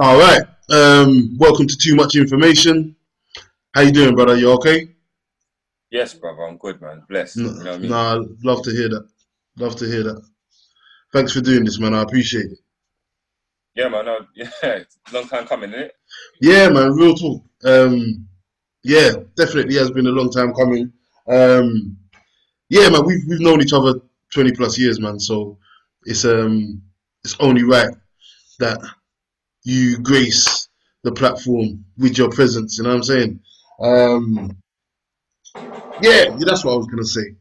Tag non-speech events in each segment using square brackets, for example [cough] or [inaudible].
All right. Um, welcome to Too Much Information. How you doing, brother? You okay? Yes, brother, I'm good, man. Blessed. You know I mean? Nah, love to hear that. Love to hear that. Thanks for doing this, man. I appreciate it. Yeah, man. No, [laughs] yeah, long time coming, isn't it? Yeah, man. Real talk. Um, yeah, definitely has been a long time coming. Um, yeah, man. We've we've known each other twenty plus years, man. So it's um it's only right that you grace the platform with your presence. You know what I'm saying? Um, yeah, that's what I was gonna say.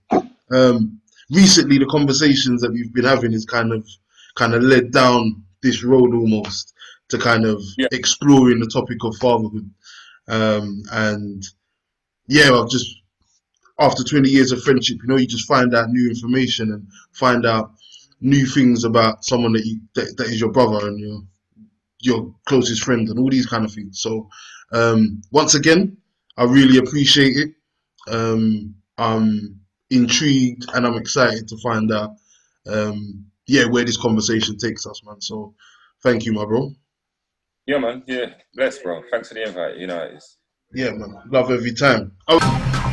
Um, recently, the conversations that we've been having is kind of kind of led down this road almost to kind of Yeah. exploring the topic of fatherhood. Um, and yeah, I've just after 20 years of friendship, you know, you just find out new information and find out new things about someone that you that, that is your brother and your your closest friend and all these kind of things. So um, once again, I really appreciate it. Um, I'm intrigued and I'm excited to find out, um, yeah, where this conversation takes us, man. So thank you, my bro. Yeah, man. Yeah, bless, bro. Thanks for the invite. You know, it's Yeah, man. Love every time. Oh,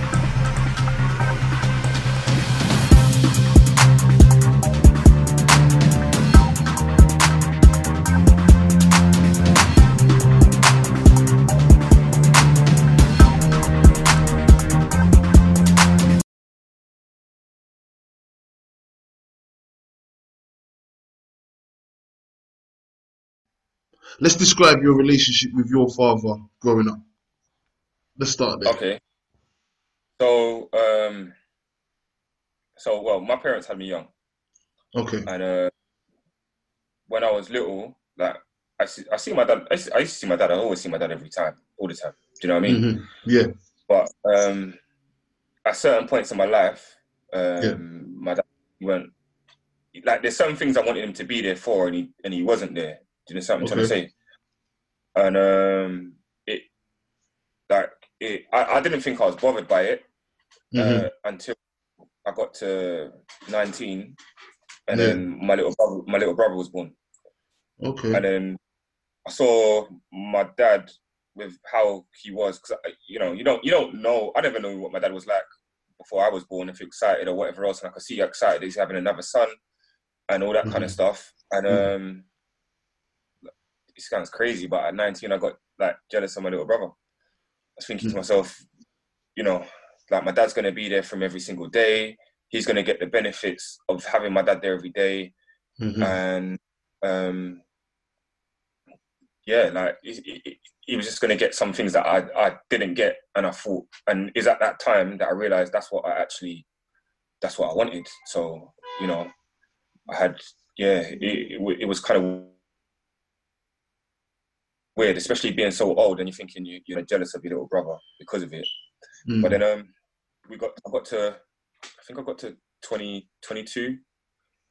let's describe your relationship with your father growing up. Let's start there. okay. So, um, so well, my parents had me young, Okay. and uh, when I was little, like I see, I see my dad. I, see, I used to see my dad. I always see my dad every time, all the time. Do you know what I mean? hmm Yeah. But um, at certain points in my life, um, Yeah. my dad went like there's some things I wanted him to be there for, and he and he wasn't there. Do you know what I'm trying to say? And um, it like it, I, I didn't think I was bothered by it hmm uh, until I got to 19, and Yeah. then my little brother, my little brother was born, Okay. and then I saw my dad with how he was because you know you don't you don't know I never knew what my dad was like before I was born if you're excited or whatever else and I could see how excited he's having another son and all that kind Mhm. of stuff and Mhm. um it sounds crazy but at 19 I got like jealous of my little brother I was thinking to Mhm. myself you know like my dad's going to be there from every single day he's going to get the benefits of having my dad there every day hmm and um, yeah, like he, he, he was just going to get some things that I, I didn't get, and I thought, and is at that time that I realized that's what I actually, that's what I wanted. So you know, I had yeah, it, it, it was kind of weird, especially being so old, and you're thinking you, you're jealous of your little brother because of it. Mm. But then um, we got I got to, I think I got to 20, 22,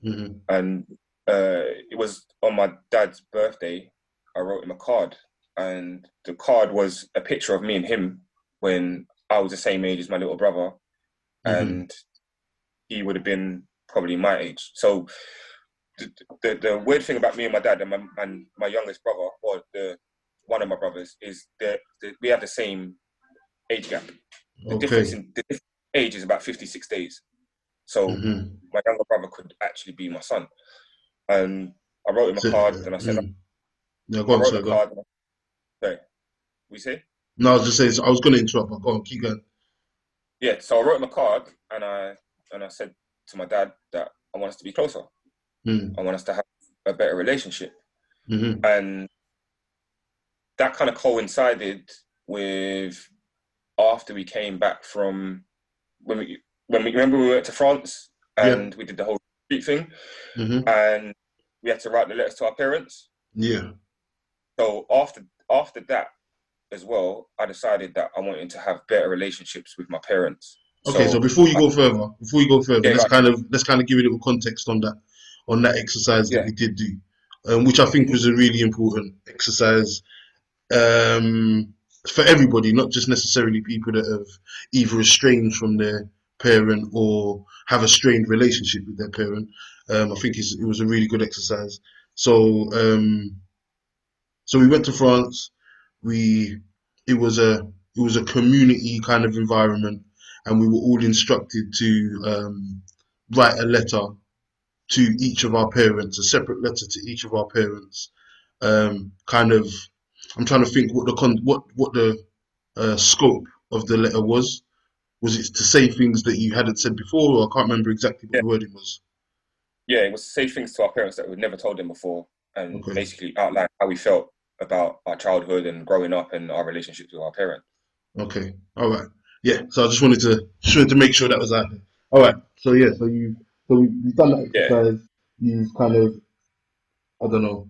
hmm and uh, it was on my dad's birthday. I wrote him a card, and the card was a picture of me and him when I was the same age as my little brother, Mhm. and he would have been probably my age. So the, the the weird thing about me and my dad and my and my youngest brother, or the one of my brothers, is that, we have the same age gap. The difference in the age is about fifty six days. So hmm my younger brother could actually be my son. And I wrote him a So, card and I said, mm. I go on, sir. Go on. sorry, we say? No, I was just saying. I was going to interrupt, but go on. Keep going. Yeah. So I wrote him a card and I and I said to my dad that I want us to be closer. Mm. I want us to have a better relationship. hmm And that kind of coincided with after we came back from when we when we remember we went to France Yeah. and we did the whole street thing hmm and we had to write the letters to our parents. Yeah. so after after that as well, I decided that I wanted to have better relationships with my parents. Okay, so, before you go further, before you go further, Yeah, let's kind of let's kind of give a little context on that on that exercise that we did do, um, which I think was a really important exercise um, for everybody, not just necessarily people that have either estranged from their parent or have a strained relationship with their parent. Um, I think it was a really good exercise. So, um, so we went to France. We it was a it was a community kind of environment, and we were all instructed to um, write a letter to each of our parents, a separate letter to each of our parents. Um, kind of, I'm trying to think what the con- what what the uh, scope of the letter was. Was it to say things that you hadn't said before, or I can't remember exactly what Yeah. the wording was? Yeah, it was to say things to our parents that we'd never told them before, and Okay. basically outline how we felt about our childhood and growing up and our relationships with our parents. Okay, all right, yeah. So I just wanted to just wanted to make sure that was out there. All right, so yeah, so you so you've done that Yeah. You've kind of, I don't know.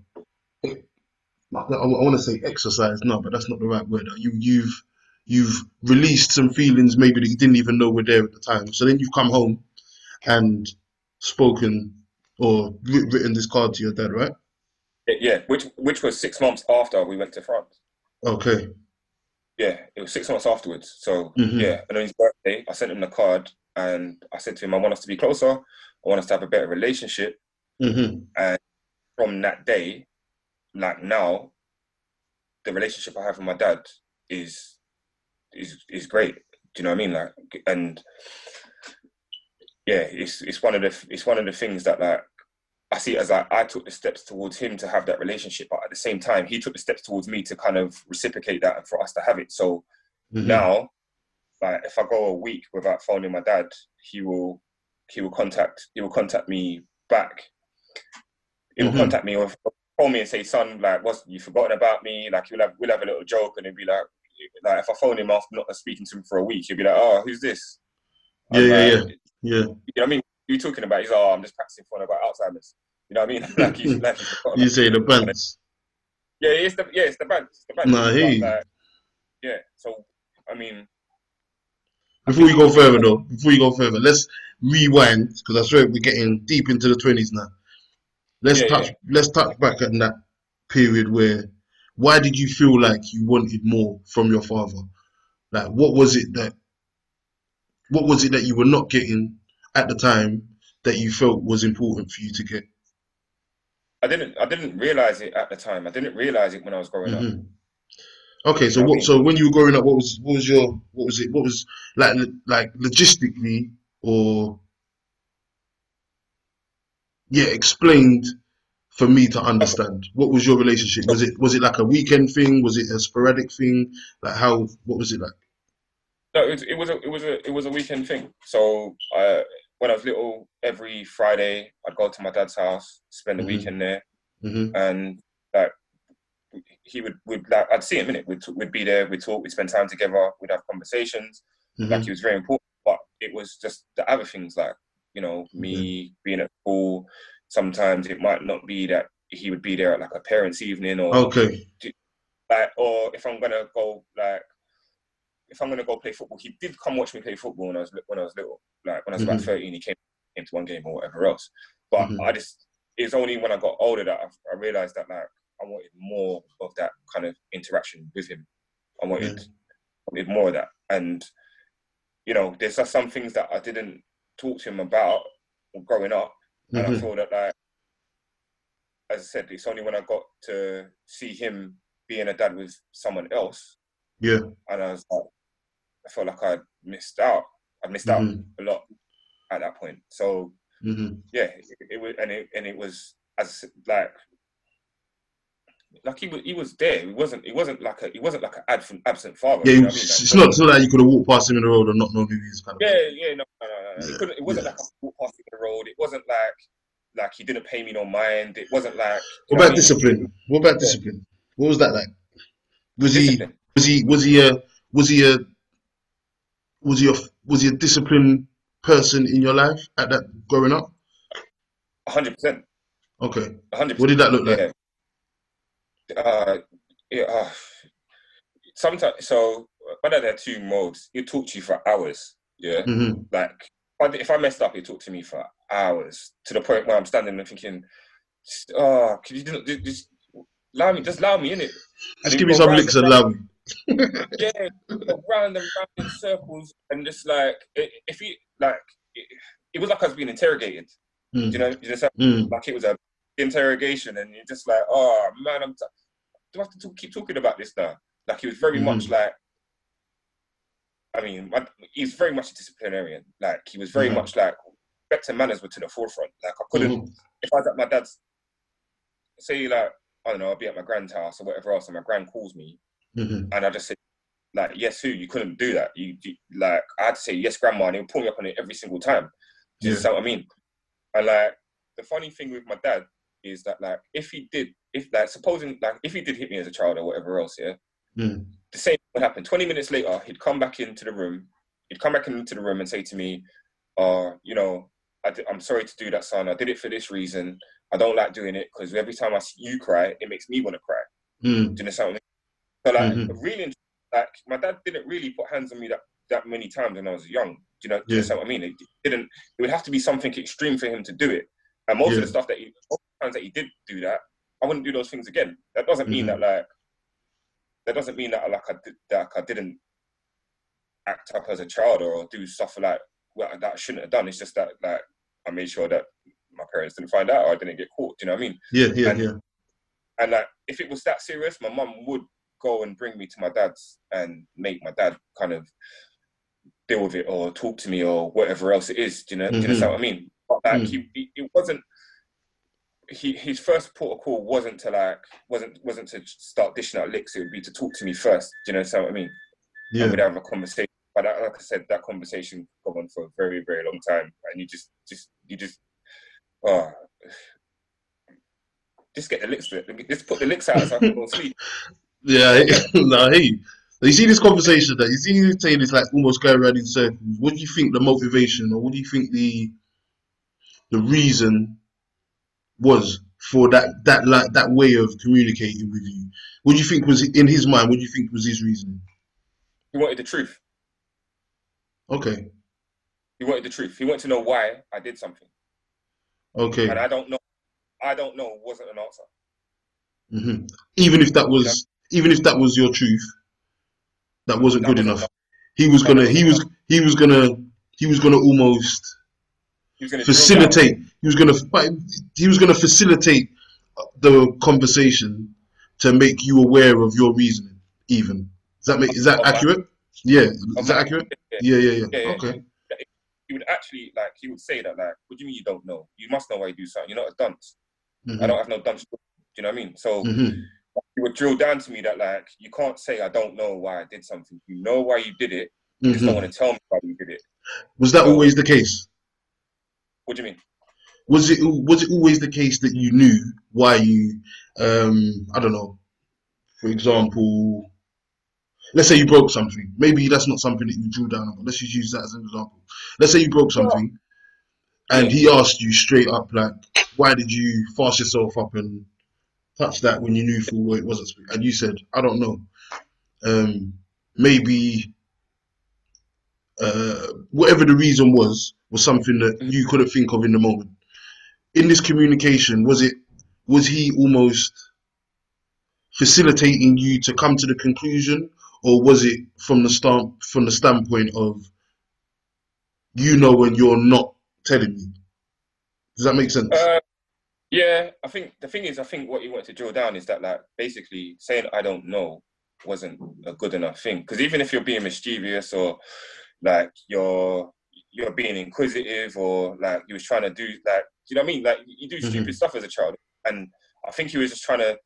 I, I want to say exercise, no, but that's not the right word. You you've you've released some feelings maybe that you didn't even know were there at the time. So then you've come home and spoken or writ- written this card to your dad, right? Yeah, which which was six months after we went to France. Okay. Yeah, it was six months afterwards. So Mhm. yeah, and on his birthday, I sent him the card, and I said to him, "I want us to be closer. I want us to have a better relationship." hmm And From that day, like now, the relationship I have with my dad is is is great. Do you know what I mean? Like, and yeah, it's it's one of the it's one of the things that like I see as like I took the steps towards him to have that relationship, but at the same time, he took the steps towards me to kind of reciprocate that and for us to have it. So hmm now, like if I go a week without phoning my dad, he will he will contact he will contact me back. He will Mhm. contact me or call me and say, "Son, like, what's you forgotten about me?" Like we'll have we'll have a little joke and he'll be like, like if I phone him after not speaking to him for a week, he'll be like, "Oh, who's this?" Yeah, I'm yeah, like, yeah, yeah. You know what I mean? You talking about? He's oh, I'm just practicing for about Alzheimer's. You know what I mean? [laughs] like he's like he's You say the bands. Yeah, it's the yeah, it's the band. It's the band. Nah, I hear But, you. like, yeah. So I mean, Before you go further, though, before you go further, let's rewind because I swear we're getting deep into the twenties now. Let's Yeah, touch. Let's touch back at that period where. Why did you feel like you wanted more from your father? Like, what was it that? What was it that you were not getting at the time that you felt was important for you to get? I didn't I didn't realize it at the time. I didn't realize it when I was growing up. Mhm. Okay, so You know what I mean? So when you were growing up, what was what was your what was it? What was like like logistically or yeah, explained for me to understand. What was your relationship? Was it was it like a weekend thing? Was it a sporadic thing? Like how? What was it like? No, it, it was a it was a it was a weekend thing. So uh, when I was little, every Friday I'd go to my dad's house, spend the Mhm. weekend there, hmm and like he would would like I'd see him in it. We'd we'd be there, we'd talk, we'd spend time together, we'd have conversations. hmm Like he was very important, but it was just the other things like you know me being at school. Sometimes it might not be that he would be there at like a parents' evening or Okay. like or if I'm gonna go like if I'm gonna go play football, he did come watch me play football when I was when I was little. Like when I was about Mhm. 13, he came came to one game or whatever else. But Mhm. I just it's only when I got older that I, I realized that like I wanted more of that kind of interaction with him. I wanted wanted more of that, and you know, there's just some things that I didn't talk to him about growing up, and I Mhm. feel that like as I said, it's only when I got to see him being a dad with someone else Yeah. and I was like, I felt like I'd missed out. I missed out Mhm. a lot at that point. So hmm yeah, it, it was, and it and it was as like, like he was he was there. He wasn't. He wasn't like a. He wasn't like an absent absent father. Yeah. you know what I mean? Like, it's not so that you could have walked past him in the road and not known who he is. Kind of. Yeah, yeah, no, no. Yeah, couldn't, it wasn't yeah. like I walked past the road. It wasn't like like he didn't pay me no mind. It wasn't like. What what I about mean? discipline? What about discipline? What was that like? Was he was he was he a was he a was he a was he a disciplined person in your life at that growing up? hundred percent, Okay. hundred What did that look like? Yeah. Uh, yeah. Uh, sometimes, so whether there are two modes, he'll talk to you for hours. Yeah. hmm Like if I, messed up, he'd talk to me for hours to the point where I'm standing and thinking, "Oh, could you just, just allow me? Just allow me in it." Just give me some licks and me. Yeah, round and round in circles, and just like if he like, it, it was like I was being interrogated. Mm. You know, you just Mm. like it was a interrogation, and you're just like, "Oh man, I'm." T-. do I have to keep talking about this now? Like he was very Mhm. much like. I mean, he's very much a disciplinarian. Like he was very Mhm. much like respect and manners were to the forefront. Like I couldn't Mhm. if I was at my dad's, say like I don't know, I'll be at my grand's house or whatever else, and my grand calls me, Mhm. and I just say like yes, who you couldn't do that. You, you like I had to say yes, grandma, and he'll pull me up on it every single time. Do you Yeah. what I mean? And like the funny thing with my dad is that like if he did, if like supposing like if he did hit me as a child or whatever else, yeah, Mm. The same would happen. Twenty minutes later, he'd come back into the room. He'd come back into the room and say to me, "Uh, you know, I I'm sorry to do that, son. I did it for this reason. I don't like doing it because every time I see you cry, it makes me want to cry. Mm. Do you understand? what I mean? So like, Mhm. really, like my dad didn't really put hands on me that that many times when I was young. Do you know? Do you Yeah. understand what I mean? It didn't. It would have to be something extreme for him to do it. And most Yeah. of the stuff that he, times that he did do that, I wouldn't do those things again. That doesn't mean Mhm. that like that doesn't mean that like I did that I didn't act up as a child or do stuff like well, that I shouldn't have done. It's just that like I made sure that my parents didn't find out or I didn't get caught. Do you know what I mean? Yeah, yeah, And- yeah. And like if it was that serious, my mum would go and bring me to my dad's and make my dad kind of deal with it or talk to me or whatever else it is. Do you know? Do you Mhm. understand what I mean? But like Mm. he, he, it wasn't. He his first port of call wasn't to like wasn't wasn't to start dishing out licks. It would be to talk to me first. Do you know what I mean? Yeah. and we'd have a conversation. But that, like I said, that conversation gone on for a very, very long time, and you just, just, you just, oh, just get the licks. Just put the licks out so I can go sleep. [laughs] Yeah, [laughs] nah, hey. You see this conversation that you see you saying it's like almost going around in circles. What do you think the motivation or what do you think the the reason was for that that like that way of communicating with you? What do you think was in his mind? What do you think was his reasoning? He wanted the truth. Okay, He wanted the truth. He wanted to know why I did something, okay. and I don't know. I don't know wasn't an answer. hmm Even if that was even if that was your truth, that wasn't That good wasn't enough. enough. He was gonna he was he was gonna he was gonna almost He was going to facilitate. He was gonna he was gonna facilitate the conversation to make you aware of your reasoning. Even is that make, is that accurate? Yeah, is that accurate? Yeah. Yeah, yeah. Okay. He would actually like. He would say that like, "What do you mean you don't know? You must know why you do something. You're not a dunce. I Mhm, don't have no dunce." Do you know what I mean? So. mhm, he would drill down to me that like you can't say I don't know why I did something. You know why you did it. You just don't mhm. want to tell me why you did it. Was that So- always the case? What do you mean? Was it was it always the case that you knew why you um I don't know, for example, let's say you broke something. Maybe that's not something that you drew down on, but let's just use that as an example. Let's say you broke something and he asked you straight up like, why did you fast yourself up and touch that when you knew full well it wasn't? And you said, I don't know. Um maybe uh whatever the reason was was something that you couldn't think of in the moment. In this communication, was it was he almost facilitating you to come to the conclusion, or was it from the stamp from the standpoint of you know when you're not telling me? Does that make sense? Uh, yeah, I think the thing is, I think what you wanted to drill down is that like basically saying I don't know wasn't a good enough thing because even if you're being mischievous or like you're you're being inquisitive or like he was trying to do like you know what I mean like you do stupid stuff as a child and I think he was just trying to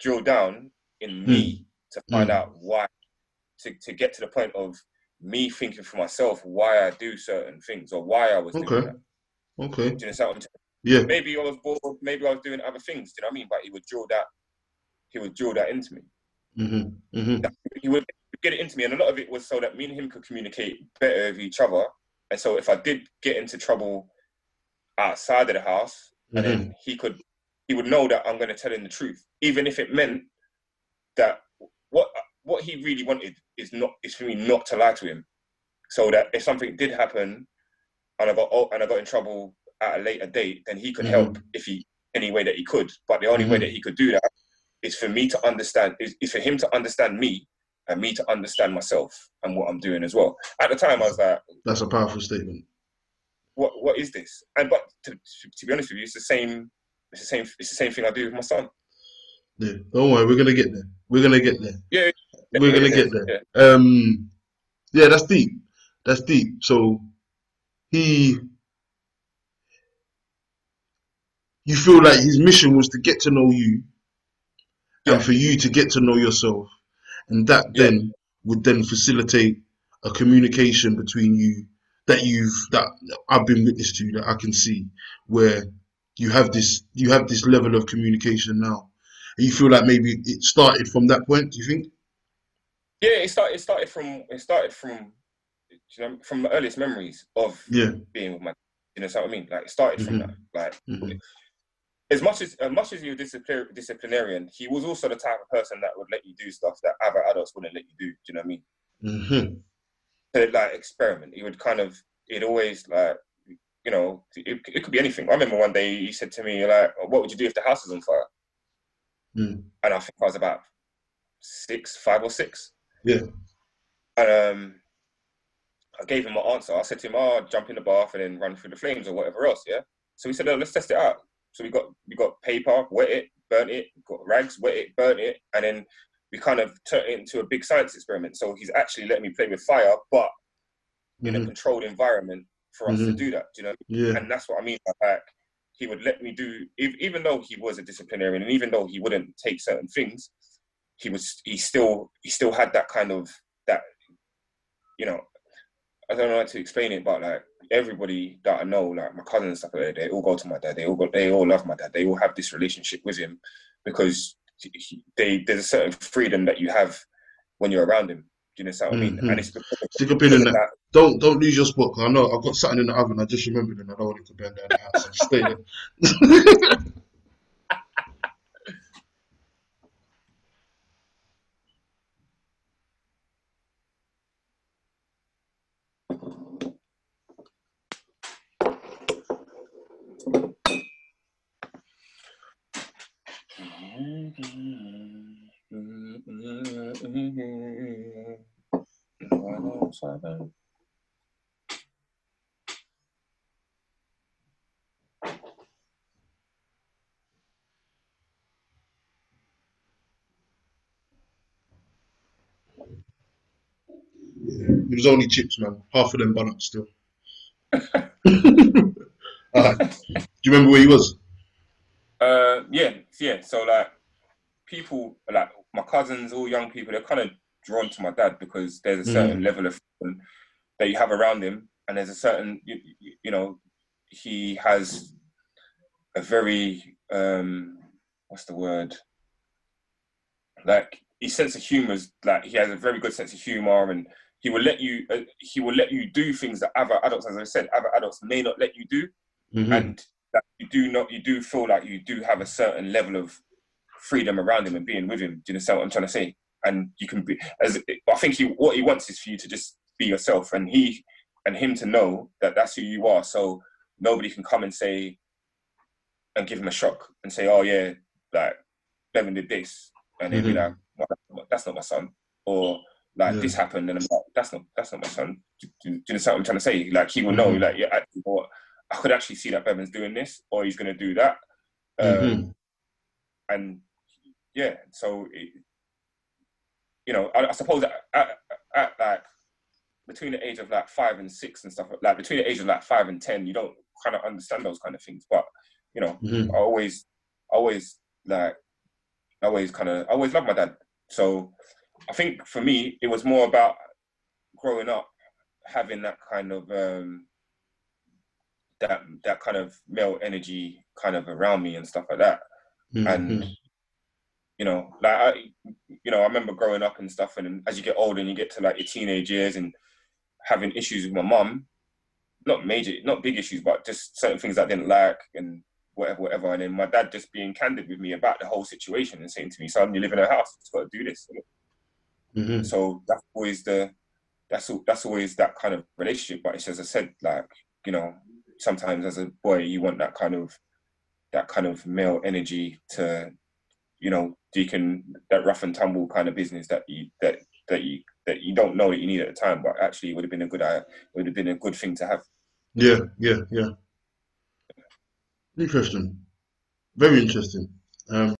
drill down in me to find Mm. out why to, to get to the point of me thinking for myself why I do certain things or why I was doing Okay. that. okay. Do you know what I'm saying? Yeah. maybe I was bored, maybe I was doing other things. Do you know what I mean? But he would drill that, he would drill that into me. hmm hmm He would get it into me, and a lot of it was so that me and him could communicate better with each other. And so if I did get into trouble outside of the house, and Mm-hmm. then he could, he would know that I'm going to tell him the truth, even if it meant that what what he really wanted is not is for me not to lie to him, so that if something did happen, and I got oh, and I got in trouble at a later date, then he could Mhm. help if he any way that he could. But the only way Mhm. that he could do that is for me to understand is, is for him to understand me and me to understand myself and what I'm doing as well. At the time, I was like, That's a powerful statement. "What what is this?" And but to, to, be honest with you, it's the same. It's the same. It's the same thing I do with my son. Yeah. Don't worry, we're gonna get there. We're gonna get there. Yeah, We're gonna get there. yeah. Um, yeah, that's deep. That's deep. So he, you feel like his mission was to get to know you, Yeah. and for you to get to know yourself, and that Yeah. then would then facilitate a communication between you that you've that I've been witness to that I can see where you have this you have this level of communication now. And you feel like maybe it started from that point. Do you think? Yeah, it started. It started from. It started from. You know, from the earliest memories of Yeah. being with my. You know, what I mean? Like, it started from Mhm. that. Like, Mhm. As much as as much as he was disciplinary, disciplinarian, he was also the type of person that would let you do stuff that other adults wouldn't let you do. Do you know what I mean? Mm-hmm. To like experiment. He would kind of. He'd always like. You know, it, it could be anything. I remember one day he said to me like, "What would you do if the house was on fire?" Mm. And I think I was about six, five or six. Yeah. And um, I gave him my answer. I said to him, "Oh, I'll jump in the bath and then run through the flames or whatever else." Yeah. So he said, "Oh, let's test it out." So we got we got paper, wet it, burnt it. Got rags, wet it, burnt it, and then we kind of turned it into a big science experiment. So he's actually letting me play with fire, but in a Mhm. controlled environment for us to Mhm. do that. Do you know? Yeah. And that's what I mean by like he would let me do, ev- even though he was a disciplinarian, and even though he wouldn't take certain things, he was he still he still had that kind of that you know I don't know how to explain it, but like everybody that I know, like my cousins and stuff like that, they all go to my dad. They all go, they all love my dad. They all have this relationship with him because they there's a certain freedom that you have when you're around him. Do you know what I mean? Mhm. And it's because Stick a pin in that. that. Don't don't lose your spot. 'cause I know I've got something in the oven. I just remembered and I don't want it to burn down the house. So stay there. It was only chips, man. Half of them bun up still. [laughs] Do you remember where he was? Uh, yeah, yeah. So like, people like my cousins, all young people, they're kind of drawn to my dad because there's a certain level of that you have around him, and there's a certain, you, you, know, he has a very um, what's the word? Like his sense of humor is like he has a very good sense of humor, and he will let you, uh, he will let you do things that other adults, as I said, other adults may not let you do Mhm. and that you do not you do feel like you do have a certain level of freedom around him and being with him. Do you understand what I'm trying to say? And you can be as I think he what he wants is for you to just be yourself, and he and him to know that that's who you are. So nobody can come and say and give him a shock and say, "Oh yeah, like Bevan did this," and they'd be Mhm. like, "Well, that's not- my son," or like Yeah. this happened, and I'm like, "That's not that's not my son." Do, do, do you understand what I'm trying to say? Like he will know, Mhm. like yeah, actually, what I could actually see that Bevan's doing this, or he's going to do that. Um, Mhm. and yeah, so it, you know, I, I suppose at, at, at like between the age of like five and six and stuff like between the age of like five and ten, you don't kind of understand those kind of things. But you know, Mhm. I always, always like, I always kind of, I always loved my dad. So I think for me, it was more about growing up having that kind of um, that that kind of male energy kind of around me and stuff like that and Mhm. You know like I, you know i remember growing up and stuff and as you get older and you get to like your teenage years and having issues with my mum not major not big issues but just certain things i didn't like and whatever whatever. And then my dad just being candid with me about the whole situation and saying to me son you live in a house you've got to do this. Mhm. so that's always the that's that's always that kind of relationship. But it's as i said like you know sometimes as a boy you want that kind of that kind of male energy to you know Deacon that rough and tumble kind of business that you that that you that you don't know that you need at the time, but actually it would have been a good uh, would have been a good thing to have. Yeah, yeah, yeah. Interesting, very interesting. Um,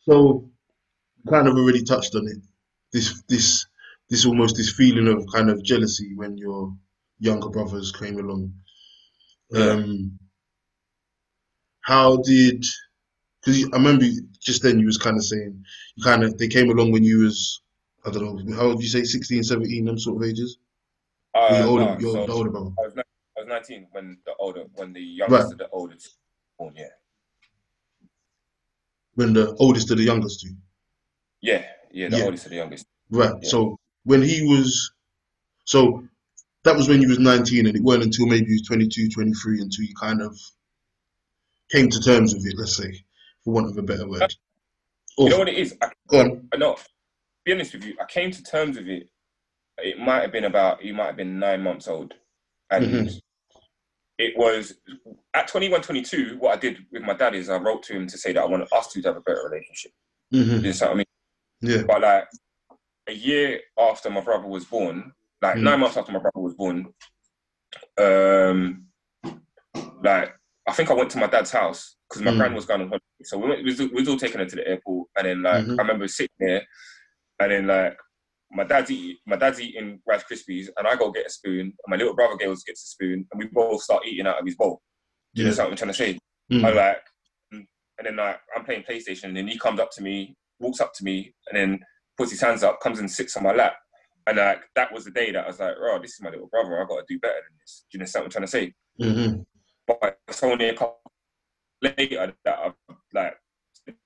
so, kind of already touched on it. This, this, this almost this feeling of kind of jealousy when you're younger brothers came along. Um, how did? Because I remember just then you was kind of saying you kind of they came along when you was I don't know how would you say 16, 17, them sort of ages. Uh, older, no, your, so the older brother. I was, I was 19 when the older, when the youngest Right. of the oldest born. Yeah, When the oldest to the youngest two. yeah, yeah. The Yeah. oldest of the youngest. Right. Yeah. So when he was, so that was when you was 19, and it weren't until maybe you was 22, 23 until you kind of came to terms with it. Let's say, for want of a better word. You know what it is? I, go on. I know. Be honest with you, I came to terms with it. It might have been about. You might have been nine months old, and Mhm. it was at 21, 22. What I did with my dad is I wrote to him to say that I wanted us two to have a better relationship. hmm You know what I mean? Yeah. But like a year after my brother was born, like Mm. nine months after my brother was born, um, like I think I went to my dad's house because my Mm. grand was going on holiday. So we went, we was, we was all taking her to the airport, and then like Mhm. I remember sitting there, and then like my dad's eating, my dad's eating Rice Krispies, and I go get a spoon, and my little brother goes gets a spoon, and we both start eating out of his bowl. Do you Yeah. know what I'm trying to say? Mhm. I like, mm, and then like I'm playing PlayStation, and then he comes up to me, walks up to me, and then puts his hands up, comes and sits on my lap, and like that was the day that I was like, oh, this is my little brother. I got to do better than this. Do you know what I'm trying to say? Mhm. But it's only a couple later that I've like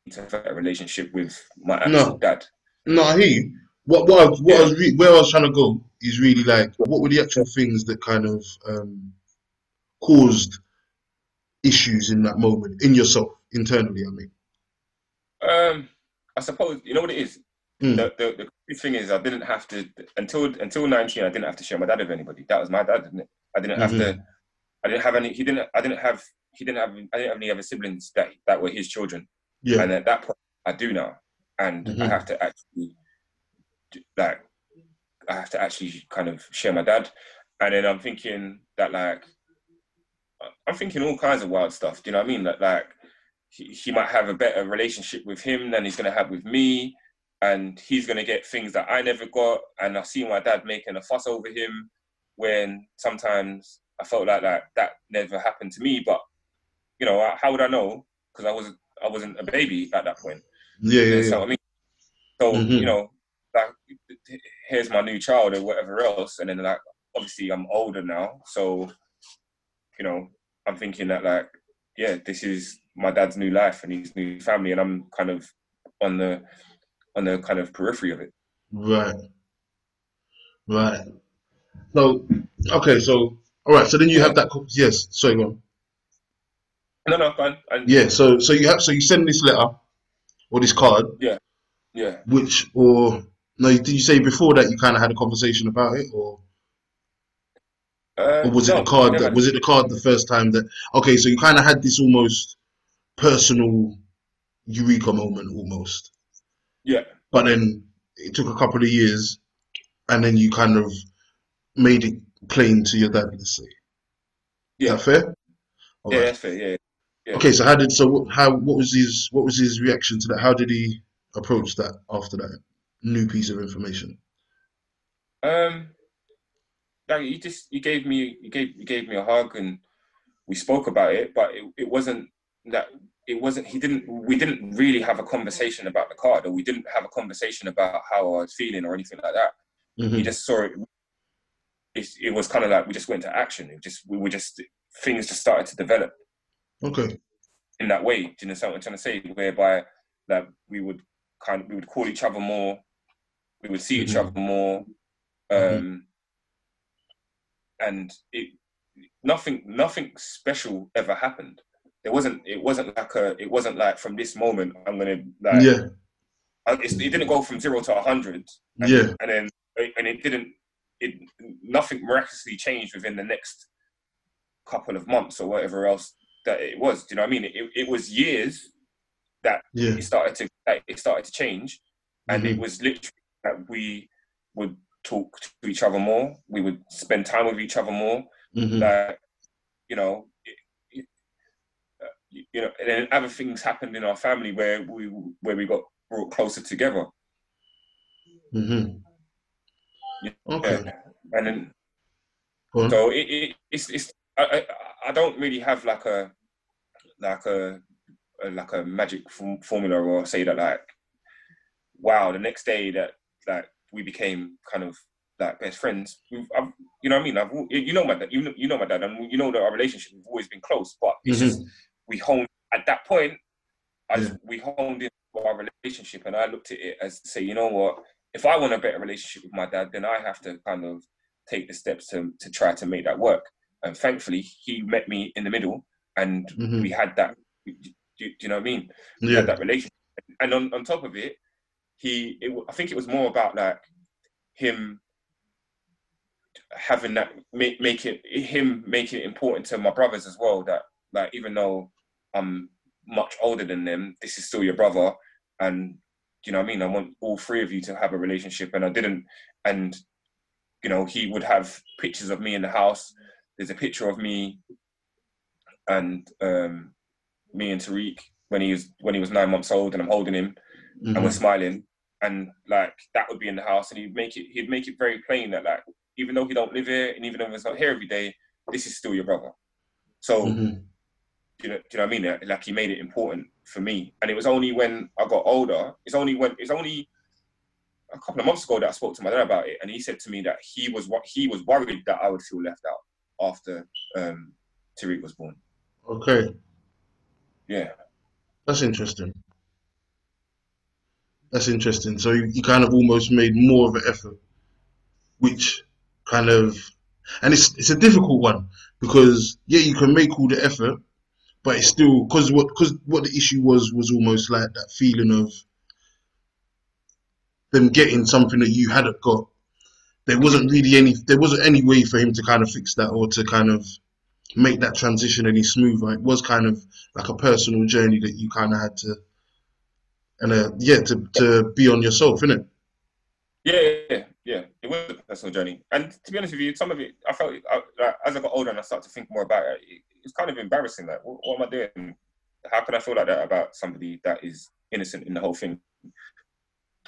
into a relationship with my actual No. dad. No, I hear you. What what I, what I was re- where I was trying to go is really like what were the actual things that kind of um, caused issues in that moment in yourself internally. I mean, Um, I suppose you know what it is. Mm. The, the the thing is I didn't have to until until 19. I didn't have to share my dad with anybody. That was my dad, didn't it? I didn't have to. I didn't have any. He didn't. I didn't have. He didn't have. I didn't have any other siblings that that were his children. yeah, And at that point, I do now, and I Mhm. have to actually like. I have to actually kind of share my dad, and then I'm thinking that like. I'm thinking all kinds of wild stuff. Do you know what I mean? That like he, he might have a better relationship with him than he's gonna have with me, and he's gonna get things that I never got. And I see my dad making a fuss over him when sometimes I felt like that that never happened to me. But you know, how would I know? Because I was I wasn't a baby at that point. yeah, yeah, yeah. what I mean? So Mhm. you know, like here's my new child or whatever else, and then like obviously I'm older now, so you know I'm thinking that like yeah, this is my dad's new life and his new family, and I'm kind of on the on the kind of periphery of it. Right, right. So okay, so all right. So then you have that. Yes, sorry, go on. No, no, fine. And Yeah. So so you have so you send this letter or this card, yeah, Yeah. which or no? Did you say before that you kind of had a conversation about it, or uh, or was it no, the card that was it the card the first time that? Okay, so you kind of had this almost personal eureka moment almost, yeah, but then it took a couple of years, and then you kind of made it plain to your dad. Let's say. Is yeah, that fair? All yeah, right. that's fair. Yeah, yeah. Okay, so how did so how what was his what was his reaction to that? How did he approach that after that new piece of information? Um, like you just you gave me you gave you gave me a hug and we spoke about it, but it, it wasn't that it wasn't he didn't we didn't really have a conversation about the card or we didn't have a conversation about how I was feeling or anything like that. He Mhm. just saw it. It, it was kind of like we just went to action. It just we were just things just started to develop Okay. in that way. Do you know what I'm trying to say? Whereby that we would kind of we would call each other more, we would see each Mhm. other more, um, Mhm. and it nothing nothing special ever happened. There wasn't it wasn't like a it wasn't like from this moment I'm gonna like Yeah. it's, it didn't go from zero to a hundred and, Yeah. and then and it didn't it nothing miraculously changed within the next couple of months or whatever else that it was. Do you know what I mean? It, it was years that Yeah. it started to that it started to change, and it Mhm. was literally that we would talk to each other more. We would spend time with each other more. Mhm. That you know, it, it, you know, and then other things happened in our family where we where we got brought closer together. Mm-hmm. Okay. And then so it, it, it's it's I, I, don't really have like a like a, a like a magic formula or say that like wow the next day that like we became kind of like best friends. We've, I've, you know what I mean? I've, you know my dad, you know, you know my dad, and you know that our relationship has always been close. But it's mm-hmm. just we honed at that point. I yeah. we honed in our relationship, and I looked at it as say, you know what? If I want a better relationship with my dad, then I have to kind of take the steps to to try to make that work. And thankfully, he met me in the middle, and mm-hmm. we had that. Do, do, you know what I mean? We yeah. had that relationship, and on, on top of it, he. It, I think it was more about like him having that make, make it him making it important to my brothers as well that like even though I'm much older than them, this is still your brother, and you know what I mean. I want all three of you to have a relationship, and I didn't. And you know, he would have pictures of me in the house. There's a picture of me and um, me and Tariq when he was when he was nine months old, and I'm holding him, mm-hmm. and we're mm-hmm. smiling, and like that would be in the house, and he'd make it he'd make it very plain that like even though he don't live here, and even though he's not here every day, this is still your brother. So, mm-hmm. You know, do you know what I mean? Like he made it important for me, and it was only when I got older. It's only when it's only a couple of months ago that I spoke to my dad about it, and he said to me that he was what he was worried that I would feel left out after um, Tariq was born. Okay. Yeah. That's interesting. That's interesting. So you, you kind of almost made more of an effort, which kind of, and it's it's a difficult one because yeah, you can make all the effort, but it's still because what because what the issue was was almost like that feeling of them getting something that you hadn't got. There wasn't really any there wasn't any way for him to kind of fix that or to kind of make that transition any smoother. It was kind of like a personal journey that you kind of had to, and uh, yeah, to, to be on yourself, innit? Yeah, yeah, yeah. It was a personal journey, and to be honest with you, some of it I felt I, like, as I got older and I started to think more about it, it it's kind of embarrassing. Like, what, what am I doing? How can I feel like that about somebody that is innocent in the whole thing?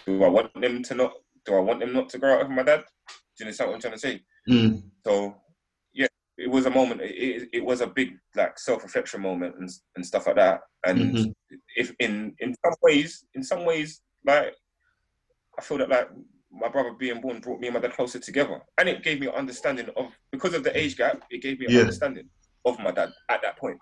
Do I want them to not? Do I want them not to grow up with my dad? Do you understand what I'm trying to say? Mm. So yeah, it was a moment. It, it was a big like self reflection moment and and stuff like that. And mm-hmm. if in in some ways, in some ways, like I feel that like my brother being born brought me and my dad closer together, and it gave me an understanding of because of the age gap. It gave me an yeah. understanding of my dad at that point.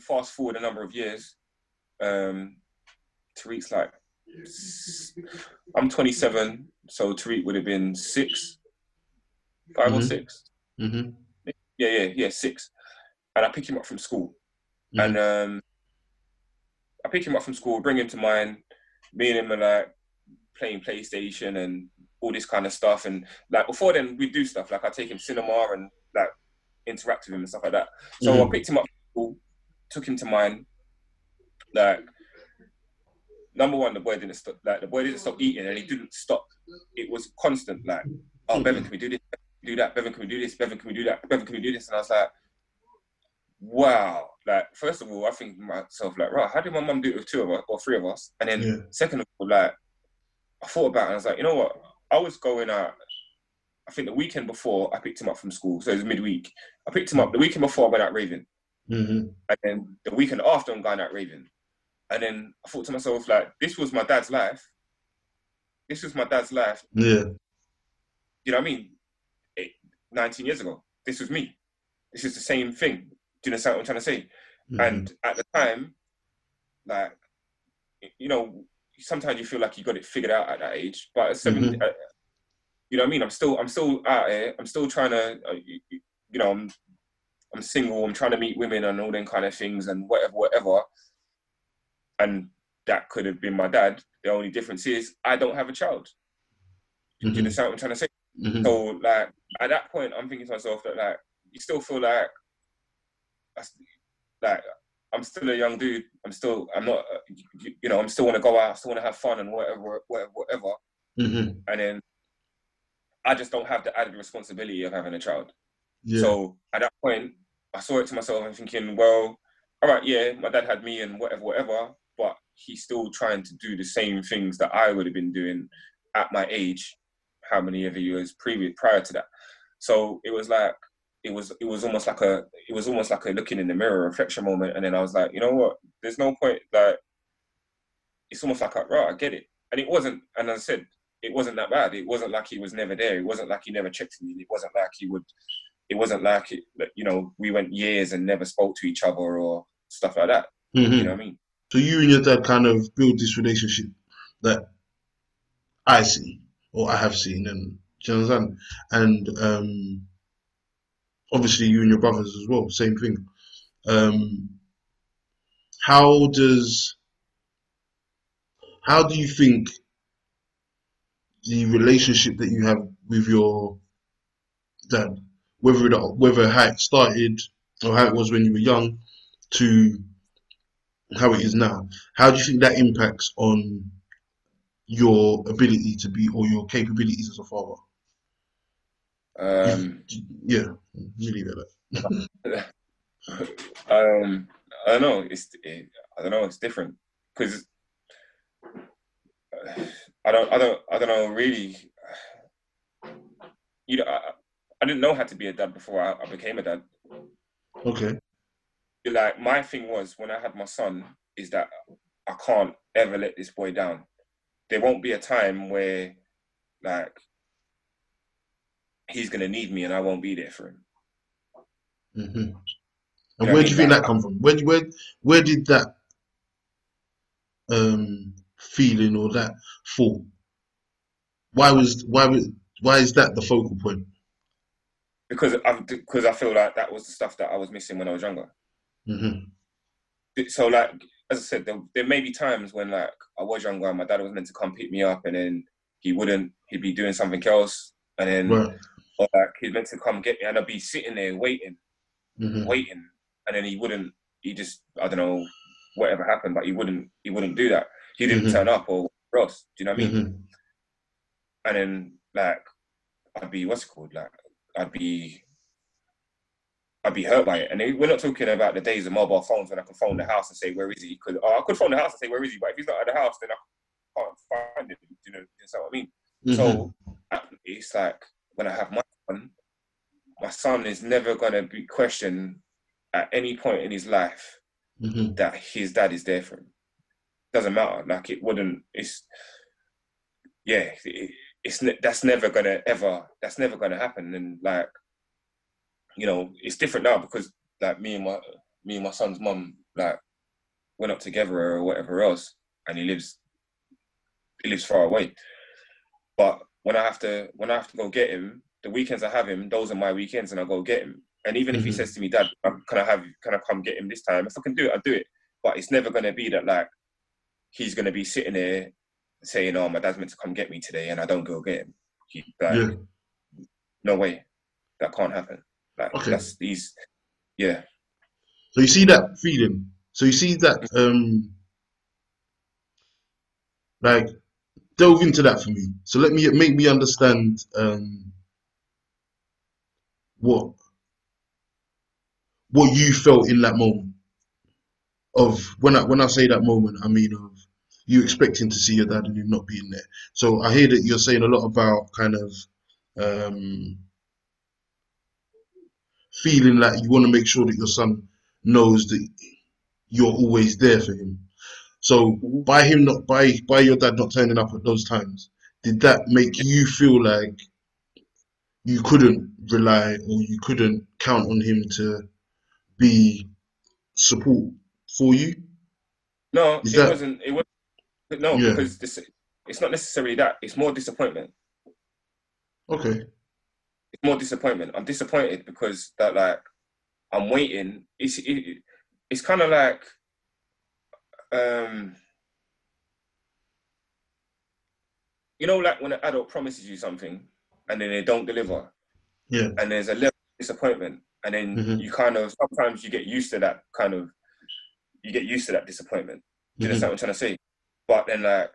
Fast forward a number of years, um, Tariq's like, I'm 27, so Tariq would have been six, 5 mm-hmm. or 6 mm-hmm. Yeah, yeah, yeah, six. And I pick him up from school, mm-hmm. and um, I pick him up from school, bring him to mine. Me and him are like playing PlayStation and all this kind of stuff. And like before then, we do stuff like I take him cinema and like interact with him and stuff like that. So I mm-hmm. picked him up took him to mine. Like number one, the boy didn't stop. Like the boy didn't stop eating, and he didn't stop. It was constant. Like, oh, Bevan, can we do this? Do that? Bevan, can we do this? Bevan, can we do that? Bevan, can we do this? And I was like, wow. Like, first of all, I think myself, like, right, how did my mum do it with two of us or three of us? And then yeah. second of all, like, I thought about it. and I was like, you know what? I was going out. I think the weekend before I picked him up from school, so it was midweek. I picked him up the weekend before I went out raving. Mm-hmm. And then the weekend after, I'm going out raving. And then I thought to myself, like, this was my dad's life. This was my dad's life. Yeah. You know what I mean? Eight, 19 years ago. This was me. This is the same thing. Do you understand what I'm trying to say? Mm-hmm. And at the time, like you know sometimes you feel like you got it figured out at that age, but at 7 Mhm. uh, you know what I mean. I'm still I'm still out here. I'm still trying to uh, you- you know I'm I'm single. I'm trying to meet women and all them kind of things and whatever whatever. And that could have been my dad. The only difference is I don't have a child. Do you Mhm. understand what I'm trying to say? Mhm. So like at that point, I'm thinking to myself that like you still feel like like I'm still a young dude. I'm still I'm not you, you know I'm still want to go out. I still want to have fun and whatever whatever whatever. Mhm. And then I just don't have the added responsibility of having a child. Yeah. So at that point, I saw it to myself and thinking, well, all right, yeah, my dad had me and whatever whatever, but he's still trying to do the same things that I would have been doing at my age, how many ever years previous prior to that. So it was like it was it was almost like a it was almost like a looking in the mirror reflection moment, and then I was like, you know what? There's no point that it's almost like right, I get it, and it wasn't. And as I said, it wasn't that bad. It wasn't like he was never there. It wasn't like he never checked me. It wasn't like he would. It wasn't like it, you know we went years and never spoke to each other or stuff like that. Mhm. You know what I mean? So you and your dad kind of build this relationship that I see or I have seen, and you understand? And um, obviously you and your brothers as well, same thing. Um, how does how do you think the relationship that you have with your dad, whether it, whether how it started or how it was when you were young, to how it is now, how do you think that impacts on your ability to be or your capabilities as a father? Um, Yeah, really that. [laughs] um, I don't know. It's it, I don't know. It's different because I don't I don't I don't know really. You know, I, I didn't know how to be a dad before I, I became a dad. Okay. Like my thing was when I had my son is that I can't ever let this boy down. There won't be a time where like he's gonna need me and I won't be there for him. hmm You And know where do you think Like, that come from? Where where where did that um feeling or that thought? Why was why was why is that the focal point? Because I because I feel like that was the stuff that I was missing when I was younger. hmm So like as I said, there, there may be times when like I was younger and my dad was meant to come pick me up and then he wouldn't. He'd be doing something else and then Right. or like he's meant to come get me and I'd be sitting there waiting, hmm waiting, and then he wouldn't. He just I don't know whatever happened, but he wouldn't. He wouldn't do that. He didn't Mhm. turn up or whatever else. Do you know what I mean? hmm and then like I'd be what's it called like I'd be I'd be hurt by it. And we're not talking about the days of mobile phones when I can phone the house and say where is he? Because oh, I could phone the house and say where is he, but if he's not at the house, then I can't find him. You know, you know what I mean? hmm So it's like when I have my son, my son is never gonna be questioned at any point in his life hmm that his dad is there for him. Doesn't matter. Like it wouldn't. It's yeah. It, it's ne- that's never gonna ever. That's never gonna happen. And like, you know, it's different now because like me and my me and my son's mum like went up together or whatever else, and he lives he lives far away. But when I have to when I have to go get him, the weekends I have him, those are my weekends, and I go get him. And even if he Mhm. says to me, "Dad, um, can I have can I come get him this time?" If I can do it, I'll do it. But it's never to be that like he's to be sitting there saying, "Oh, my dad's meant to come get me today," and I don't go get him. He, like, Yeah. no way, that can't happen. Like Okay. that's these, yeah. So you see that feeling. So you see that um like delve into that for me. So let me make me understand um what what you felt in that moment of when I when I say that moment, I mean of you expecting to see your dad and him not being there. So I hear that you're saying a lot about kind of um feeling like you want to make sure that your son knows that you're always there for him. So Mhm. by him not by by your dad not turning up at those times, did that make you feel like you couldn't rely or you couldn't count on him to be support for you? No, Is it that- wasn't. It no Yeah. because this, it's not necessarily that. It's more disappointment. Okay. It's more disappointment. I'm disappointed because that like I'm waiting. It's it, it's kind of like um you know like when an adult promises you something and then they don't deliver Yeah. and there's a level of disappointment and then Mhm. you kind of sometimes you get used to that kind of you get used to that disappointment do you Mhm. understand what I'm trying to say? But then like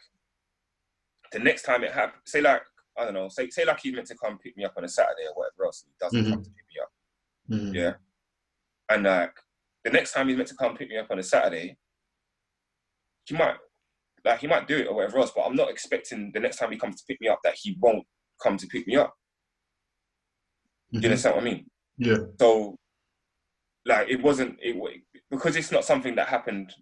the next time it happens, say like I don't know, say say like he's meant to come pick me up on a Saturday or whatever else, and he doesn't Mhm. come to pick me up. Mhm. Yeah. And like the next time he's meant to come pick me up on a Saturday, he might like he might do it or whatever else, but I'm not expecting the next time he comes to pick me up that he won't come to pick me up. Do you Mhm. understand what I mean? Yeah. So, like, it wasn't it because it's not something that happened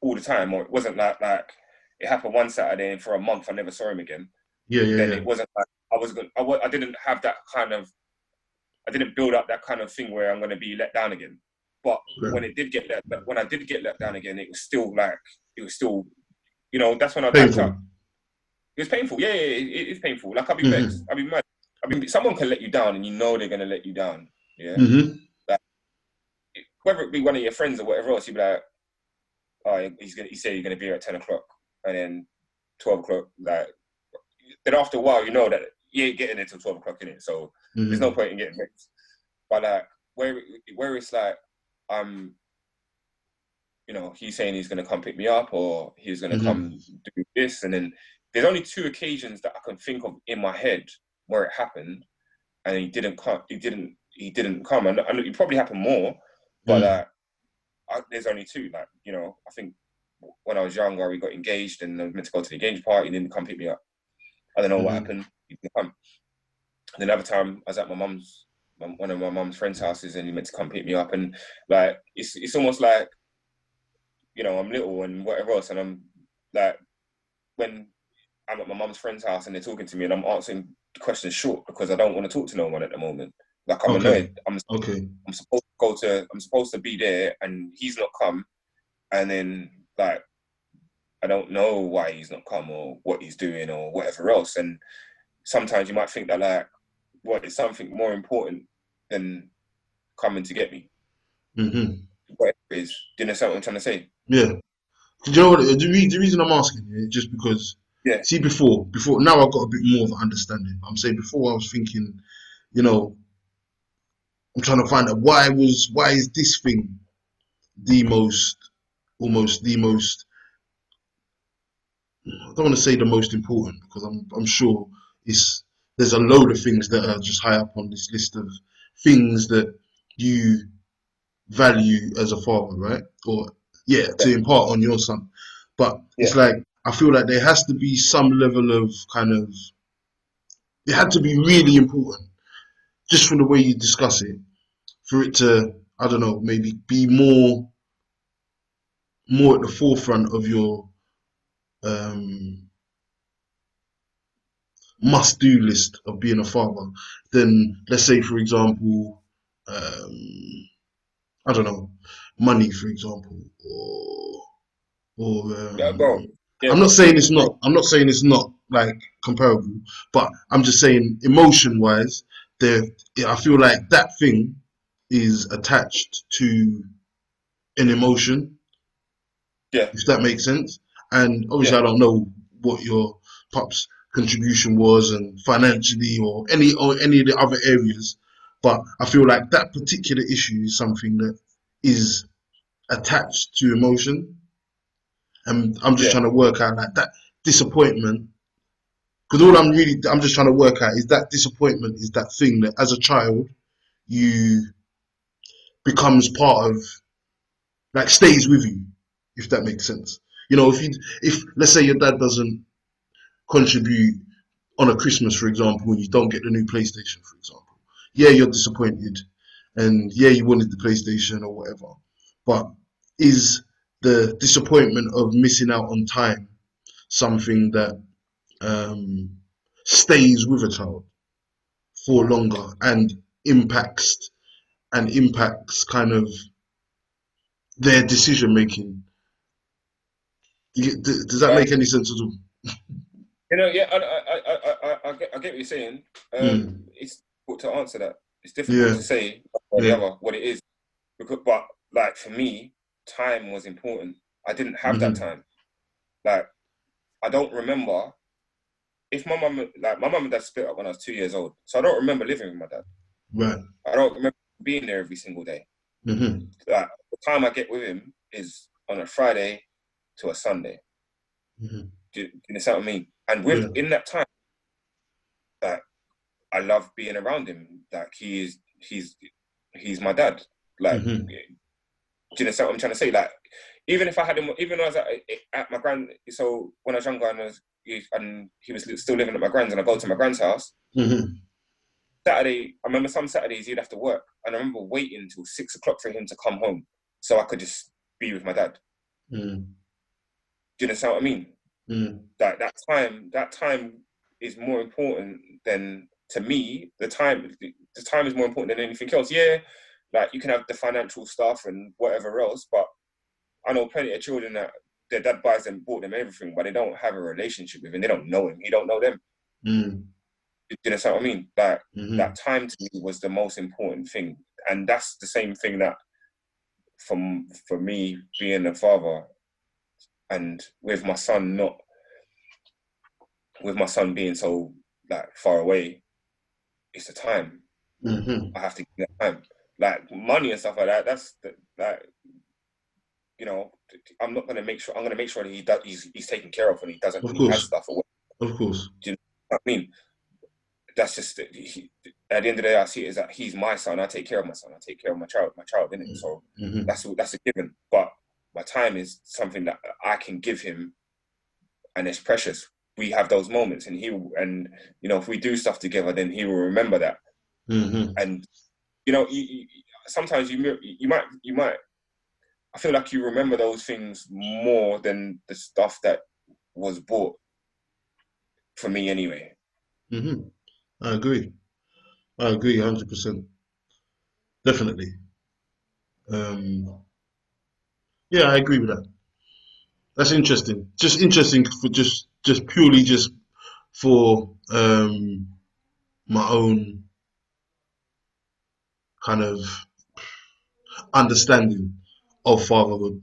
all the time, or it wasn't like like it happened one Saturday and for a month I never saw him again. Yeah. Yeah. Then Yeah. it wasn't like I was going. I, I didn't have that kind of. I didn't build up that kind of thing where I'm going to be let down again. But Yeah. when it did get let, when I did get let down again, it was still like it was still, you know, that's when I backed Painful. up. It was painful. Yeah, yeah, yeah, it, it's painful. Like I'll be Mhm. vexed. I'll be mad. I mean, someone can let you down, and you know they're going to let you down. Yeah hmm whether it be one of your friends or whatever else, you'd be like, oh, he's gonna, he said you're gonna be here at ten o'clock, and then twelve o'clock. Like, then after a while, you know that you ain't getting it till twelve o'clock in it, so there's no point in getting vexed. But like, where where it's like, um, you know, he's saying he's gonna come pick me up, or he's gonna Mhm. come do this, and then there's only two occasions that I can think of in my head where it happened, and he didn't come. He didn't. He didn't come, and, and it probably happened more. But Mm. uh, I, there's only two. Like you know, I think when I was younger, we got engaged and I was meant to go to the engagement party. He didn't come pick me up. I don't know what Mhm. happened. He didn't come. And then another time, I was at my mum's, one of my mum's friends' houses, and he meant to come pick me up. And like, it's it's almost like, you know, I'm little and whatever else, and I'm like, when I'm at my mum's friend's house and they're talking to me, and I'm answering questions short because I don't want to talk to no one at the moment. Like I'm Okay. annoyed. I'm Okay. I'm supposed to go to I'm supposed to be there and he's not come and then like I don't know why he's not come or what he's doing or whatever else and sometimes you might think that like what is something more important than coming to get me hmm whatever it is do you understand what I'm trying to say Yeah. Do you know what? The, the reason I'm asking is just because. Yeah. See, before, before now, I've got a bit more of an understanding. I'm saying before, I was thinking, you know, I'm trying to find out why was why is this thing the most, almost the most. I don't want to say the most important because I'm I'm sure it's there's a load of things that are just high up on this list of things that you value as a father, right? Or yeah, to impart on your son. But it's like I feel like there has to be some level of kind of it had to be really important, just from the way you discuss it, for it to I don't know maybe be more more at the forefront of your um, must do list of being a father than let's say for example um, I don't know money for example or or um, yeah yeah, I'm not saying it's not. I'm not saying it's not like comparable, but I'm just saying emotion wise, there. I feel like that thing is attached to an emotion. Yeah. If that makes sense. And obviously, I don't know what your pops contribution was, and financially, or any or any of the other areas, but I feel like that particular issue is something that is attached to emotion and I'm just Yeah. trying to work out like that disappointment. Because all I'm really, I'm just trying to work out is that disappointment is that thing that as a child you becomes part of, like stays with you, if that makes sense. You know, if you, if let's say your dad doesn't contribute on a Christmas, for example, when you don't get the new PlayStation, for example, yeah, you're disappointed, and yeah, you wanted the PlayStation or whatever, but is the disappointment of missing out on time something that um, stays with a child for longer and impacts and impacts kind of their decision making You, does that make any sense at all? You know, yeah, I, I, I, I, I, get, I get what you're saying. Um, mm. It's difficult to answer that. It's difficult to say or yeah. the other what it is. Because, but like for me, time was important. I didn't have mm-hmm. that time. Like, I don't remember if my mum, like my mum and dad split up when I was two years old, so I don't remember living with my dad. Right. I don't remember being there every single day. Mm-hmm. Like the time I get with him is on a Friday to a Sunday. Mm-hmm. Do, you understand what I mean? And with yeah. in that time, that I love being around him. Like he is, he's he's my dad. Like, mm-hmm. do you understand what I'm trying to say? Like, even if I had him, even when I was at, at my grand, so when I was younger and, I was, and he was still living at my grand's, and I go to my grand's house. Mm-hmm. Saturday, I remember some Saturdays he'd have to work, and I remember waiting until six o'clock for him to come home so I could just be with my dad. Mm. Do you understand what I mean? Mm. That that time, that time is more important than to me. The time, the time is more important than anything else. Yeah, like you can have the financial stuff and whatever else, but I know plenty of children that their dad buys them, bought them everything, but they don't have a relationship with him. They don't know him. He don't know them. Mm. You understand what I mean? Like mm-hmm. that time to me was the most important thing, and that's the same thing that, from for me being a father, and with my son not, with my son being so like far away, it's the time. Mm-hmm. I have to give that time, like money and stuff like that. That's the, like, you know, I'm not gonna make sure. I'm gonna make sure that he does. He's he's taken care of when he doesn't. Of. He has stuff. Away. Of course. Do you know what I mean? that's just he, at the end of the day, I see it as that he's my son. I take care of my son. I take care of my child. My child, in it. So mm-hmm. that's that's a given. But my time is something that I can give him, and it's precious. We have those moments, and he and you know if we do stuff together, then he will remember that. Mm-hmm. And you know, you, you, sometimes you you might you might. I feel like you remember those things more than the stuff that was bought for me anyway. Mm-hmm. I agree. I agree, hundred percent. Definitely. Um, yeah, I agree with that. That's interesting. Just interesting for just just purely just for um, my own kind of understanding of fatherhood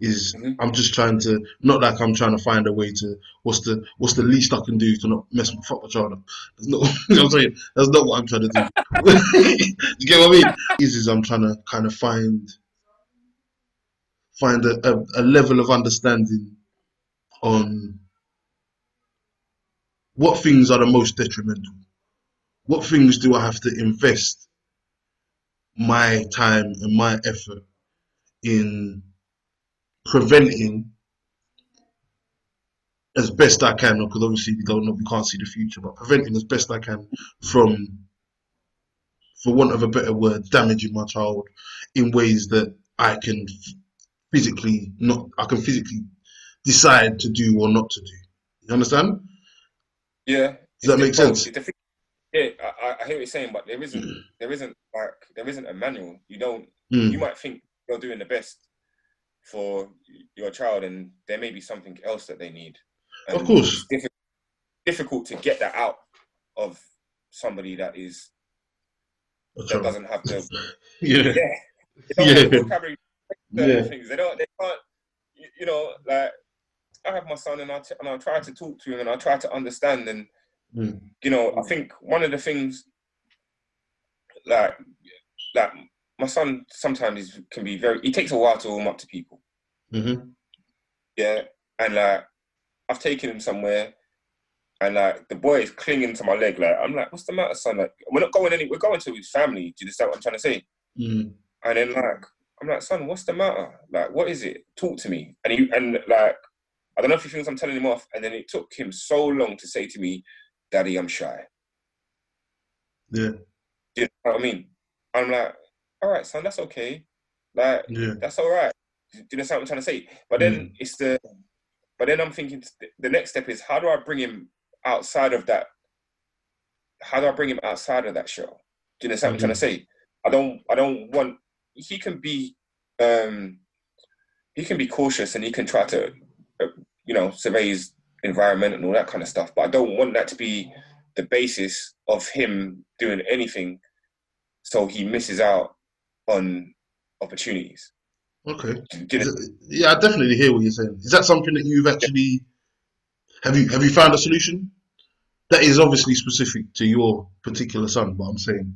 is mm-hmm. I'm just trying to not like I'm trying to find a way to what's the what's the least I can do to not mess my fuck my child up. That's not [laughs] you know what I'm saying. That's not what I'm trying to do. [laughs] you get what I mean? Is is I'm trying to kind of find find a, a, a level of understanding on what things are the most detrimental. What things do I have to invest my time and my effort in preventing as best I can, because obviously we don't know, we can't see the future, but preventing as best I can from, for want of a better word, damaging my child in ways that I can physically not, I can physically decide to do or not to do. You understand? Yeah. Does that make sense? Yeah, I, I hear what you're saying, but there isn't, there isn't like, there isn't a manual. You don't, mm. you might think you're doing the best, for your child, and there may be something else that they need. And of course, it's difficult, to get that out of somebody that is that doesn't have the [laughs] yeah yeah, yeah. Yeah. things. They don't they can't you know like I have my son and I t- and I try to talk to him and I try to understand and mm. you know I think one of the things like like my son sometimes can be very. He takes a while to warm up to people. Mm-hmm. Yeah, and like I've taken him somewhere, and like the boy is clinging to my leg. Like I'm like, what's the matter, son? Like we're not going any. We're going to his family. Do you understand what I'm trying to say? Mm-hmm. And then like I'm like, son, what's the matter? Like, what is it? Talk to me. And he and like I don't know if he thinks I'm telling him off. And then it took him so long to say to me, "Daddy, I'm shy." Yeah. Do you know what I mean? I'm like, all right, son, that's okay. Like, yeah. that's all right. Do you know what I'm trying to say? But then mm. it's the, but then I'm thinking the next step is how do I bring him outside of that? How do I bring him outside of that show? Do you know what I'm trying to mm-hmm. say? I don't, I don't want. He can be, um, he can be cautious and he can try to uh, you know, survey his environment and all that kind of stuff. But I don't want that to be the basis of him doing anything so he misses out on opportunities. Okay. yeah, I definitely hear what you're saying. Is that something that you've actually have you have you found a solution? That is obviously specific to your particular son, but I'm saying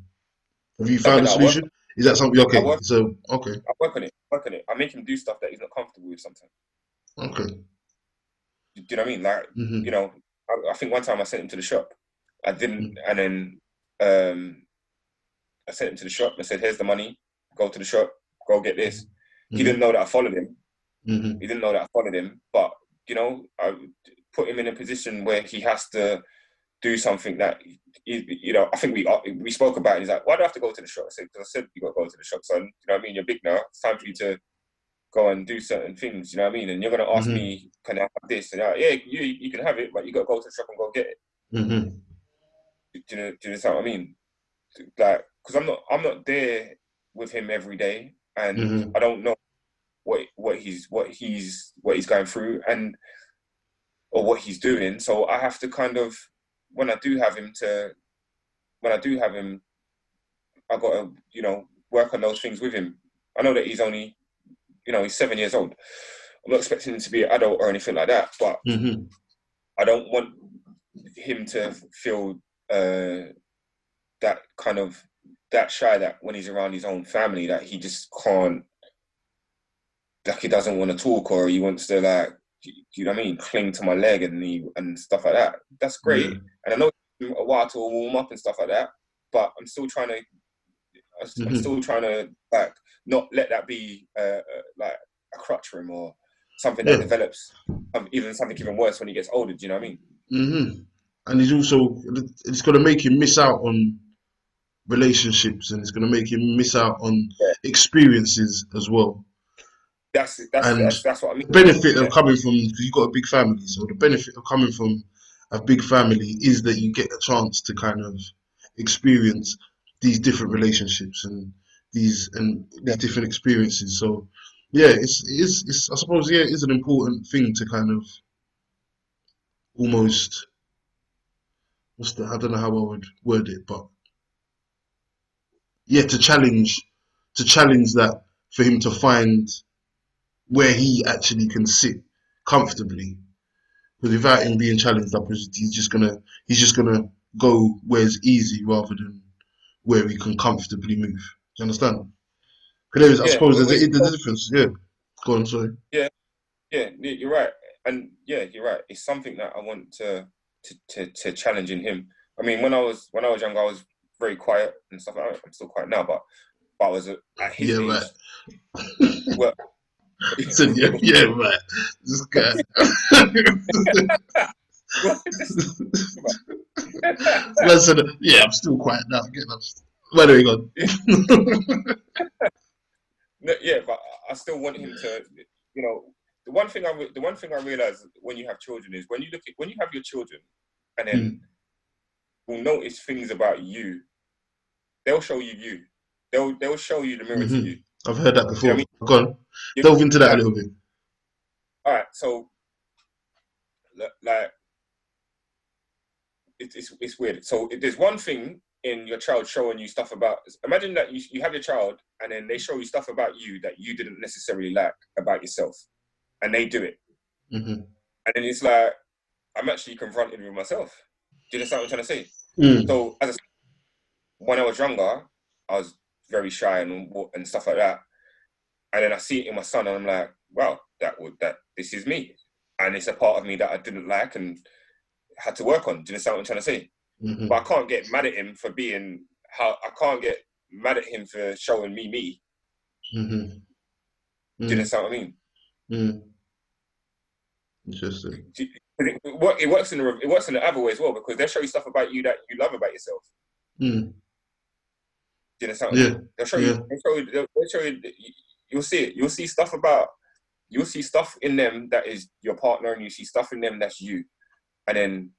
have you found a solution? Is that something okay? Work, so okay. I work on it. Work on it. I make him do stuff that he's not comfortable with sometimes. Okay. Do you know what I mean? Like, mm-hmm. you know, I, I, think one time I sent him to the shop. I didn't, mm-hmm. and then um, I sent him to the shop. I said, "Here's the money. Go to the shop. Go get this." Mm-hmm. He didn't know that I followed him. Mm-hmm. He didn't know that I followed him. But you know, I put him in a position where he has to do something that you know. I think we we spoke about. It. He's like, "Why do I have to go to the shop?" I said, "Because I said you got to go to the shop, son. You know what I mean? You're big now. It's time for you to go and do certain things. You know what I mean? And you're gonna ask mm-hmm. me, can I have this? And like, yeah, you you can have it, but you gotta go to the shop and go get it. Mm-hmm. Do, you know, do you know what I mean? Like, because I'm not I'm not there with him every day, and mm-hmm. I don't know what what he's what he's what he's going through and or what he's doing. So I have to kind of when I do have him to when I do have him, I got to you know work on those things with him. I know that he's only you know, he's seven years old. I'm not expecting him to be an adult or anything like that, but mm-hmm. I don't want him to feel uh, that kind of that shy that when he's around his own family that he just can't like he doesn't want to talk or he wants to like you know what I mean cling to my leg and and stuff like that. That's great, mm-hmm. and I know it's a while to warm up and stuff like that, but I'm still trying to I'm mm-hmm. still trying to like not let that be uh, uh, like a crutch for him or something that develops um, even something even worse when he gets older. Do you know what I mean? Mm-hmm. And he's also it's going to make him miss out on relationships, and it's going to make him miss out on yeah. experiences as well. That's that's, and that's, that's what I mean. The benefit of coming from because you've got a big family, so the benefit of coming from a big family is that you get a chance to kind of experience these different relationships and these and these different experiences. So yeah, it's it's, it's I suppose yeah, it is an important thing to kind of almost what's the I don't know how I would word it, but yeah, to challenge to challenge that for him to find where he actually can sit comfortably. Because without him being challenged up, he's just gonna he's just gonna go where it's easy rather than where he can comfortably move. Do you understand? Because there is, I yeah, suppose there's a, there's a difference. Yeah. Go on, sorry. Yeah, yeah, you're right, and yeah, you're right. It's something that I want to to to, to challenge in him. I mean, when I was when I was young, I was very quiet and stuff. Like I'm still quiet now, but but I was at his yeah, age. Right. [laughs] well, so, yeah, yeah, right. This guy. [laughs] Listen, yeah, I'm still quiet now. Where are we going? [laughs] no, yeah, but I still want him to, you know, the one thing I re- the one thing I realize when you have children is when you look at when you have your children, and then mm. will notice things about you. They'll show you you. They'll they'll show you the mirror mm-hmm. to you. I've heard that before. You know I mean? Go on. Delve into that a little bit. All right, so like it's, it's, it's weird. So there's one thing in your child showing you stuff about. Imagine that you, you have your child and then they show you stuff about you that you didn't necessarily like about yourself, and they do it, mm-hmm. and then it's like I'm actually confronted with myself. Do you understand what I'm trying to say? Mm. So as a, when I was younger, I was very shy and and stuff like that, and then I see it in my son, and I'm like, wow, that would that this is me, and it's a part of me that I didn't like and had to work on. Do you understand what I'm trying to say? Mm-hmm. But I can't get mad at him for being how I can't get mad at him for showing me me. Mm-hmm. Mm-hmm. Do you understand what I mean? Mm. Interesting. It, it, works in the it works in the other way as well because they show you stuff about you that you love about yourself. Mm. Do you? Yeah. They'll show yeah. you. They'll show you. They'll show you. You'll see it. You'll see stuff about. You'll see stuff in them that is your partner, and you see stuff in them that's you and then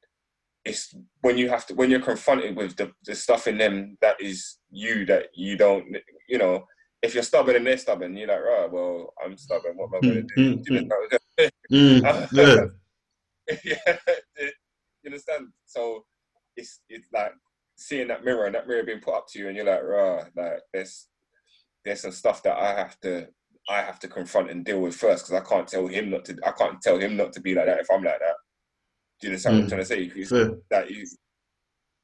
it's when you have to when you're confronted with the, the stuff in them that is you that you don't you know if you're stubborn and they're stubborn you're like right well i'm stubborn what am i going to do, mm, mm, mm, yeah. [laughs] yeah, you understand? So it's it's like seeing that mirror and that mirror being put up to you, and you're like, rah, like there's there's some stuff that I have to I have to confront and deal with first because I can't tell him not to. I can't tell him not to be like that if I'm like that. Do you understand mm. what I'm mm. trying to say? Fair. That you,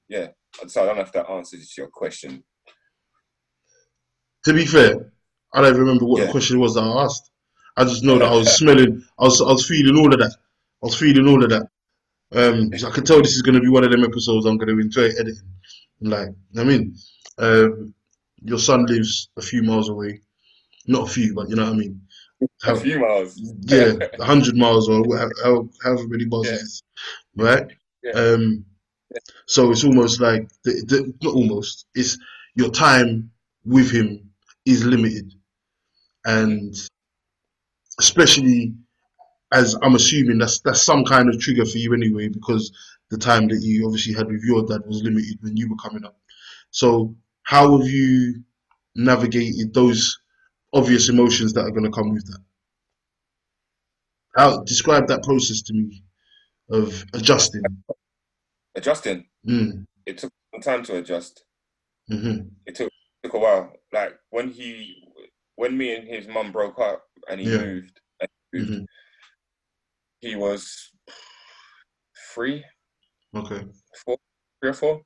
yeah. So I don't know if that answers your question. To be fair, I don't remember what yeah. the question was that I asked. I just know that I was [laughs] smelling, I was, I was feeling all of that. I was feeling all of that. Um, I can tell this is going to be one of them episodes I'm going to enjoy editing. Like, I mean, um, your son lives a few miles away, not a few, but you know what I mean. How, a few miles. Yeah, hundred miles or however, however many miles yeah. it is, right? Yeah. Um, so it's almost like the, the, not almost. It's your time with him is limited, and especially as I'm assuming that's that's some kind of trigger for you anyway, because the time that you obviously had with your dad was limited when you were coming up. So how have you navigated those obvious emotions that are going to come with that? How describe that process to me of adjusting. Adjusting. Mm. It took some time to adjust. Mm-hmm. It took took a while. Like when he, when me and his mum broke up and he yeah. moved, and he, moved mm-hmm. he was three. Okay. Four, three or 4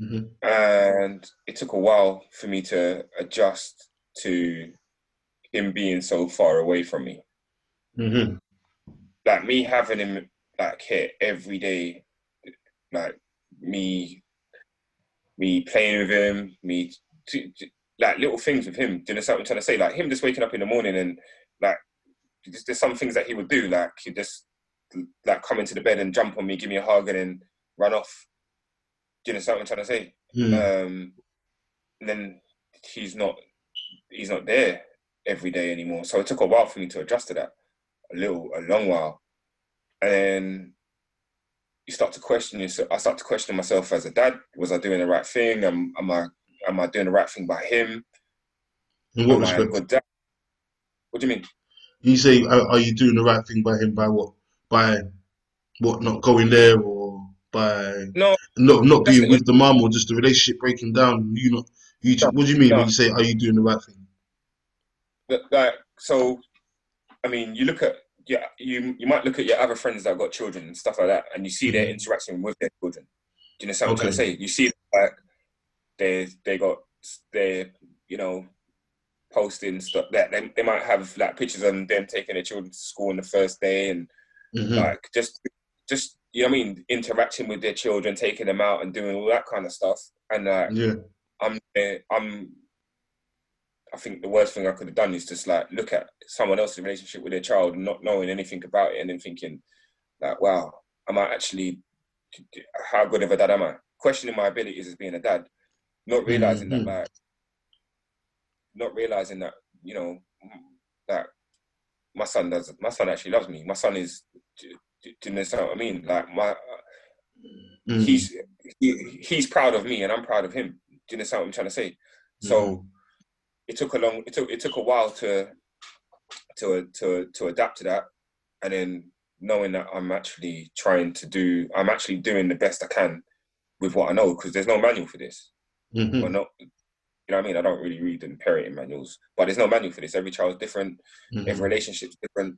mm-hmm. And it took a while for me to adjust to him being so far away from me. Mm-hmm. Like me having him like here every day, like me, me playing with him, me to, to, like little things with him. Do you know something I'm trying to say? Like him just waking up in the morning and like there's some things that he would do, like he just like come into the bed and jump on me, give me a hug, and then run off. Do you know something I'm trying to say? Mm. Um, and then he's not he's not there every day anymore. So it took a while for me to adjust to that, a little, a long while, and then you start to question yourself. I start to question myself as a dad. Was I doing the right thing? Am, am I am I doing the right thing by him? In what am respect? What do you mean? You say, are, you doing the right thing by him? By what? By what? Not going there, or by no, not not being with the mum, or just the relationship breaking down? You not you. No, what do you mean no. when you say, are you doing the right thing? Like so, I mean, you look at yeah, you you might look at your other friends that have got children and stuff like that, and you see mm-hmm. their interaction with their children. Do you know what I'm trying to say? You see like they they got they you know posting stuff that they, they might have like pictures of them taking their children to school on the first day and mm-hmm. like just just you know what I mean interacting with their children, taking them out and doing all that kind of stuff. And uh, yeah, I'm I'm I think the worst thing I could have done is just like look at someone else's relationship with their child and not knowing anything about it and then thinking like, wow, am I actually how good of a dad am I? Questioning my abilities as being a dad not realizing mm-hmm. that like not realizing that you know that my son does my son actually loves me my son is do, do, do you know what i mean like my mm-hmm. he's he, he's proud of me and i'm proud of him do you know what i'm trying to say so mm-hmm. it took a long it took it took a while to to to to adapt to that and then knowing that i'm actually trying to do i'm actually doing the best i can with what i know because there's no manual for this Mm-hmm. Well, not, you know what I mean? I don't really read the parenting manuals, but there's no manual for this. Every child's different, mm-hmm. every relationship's different,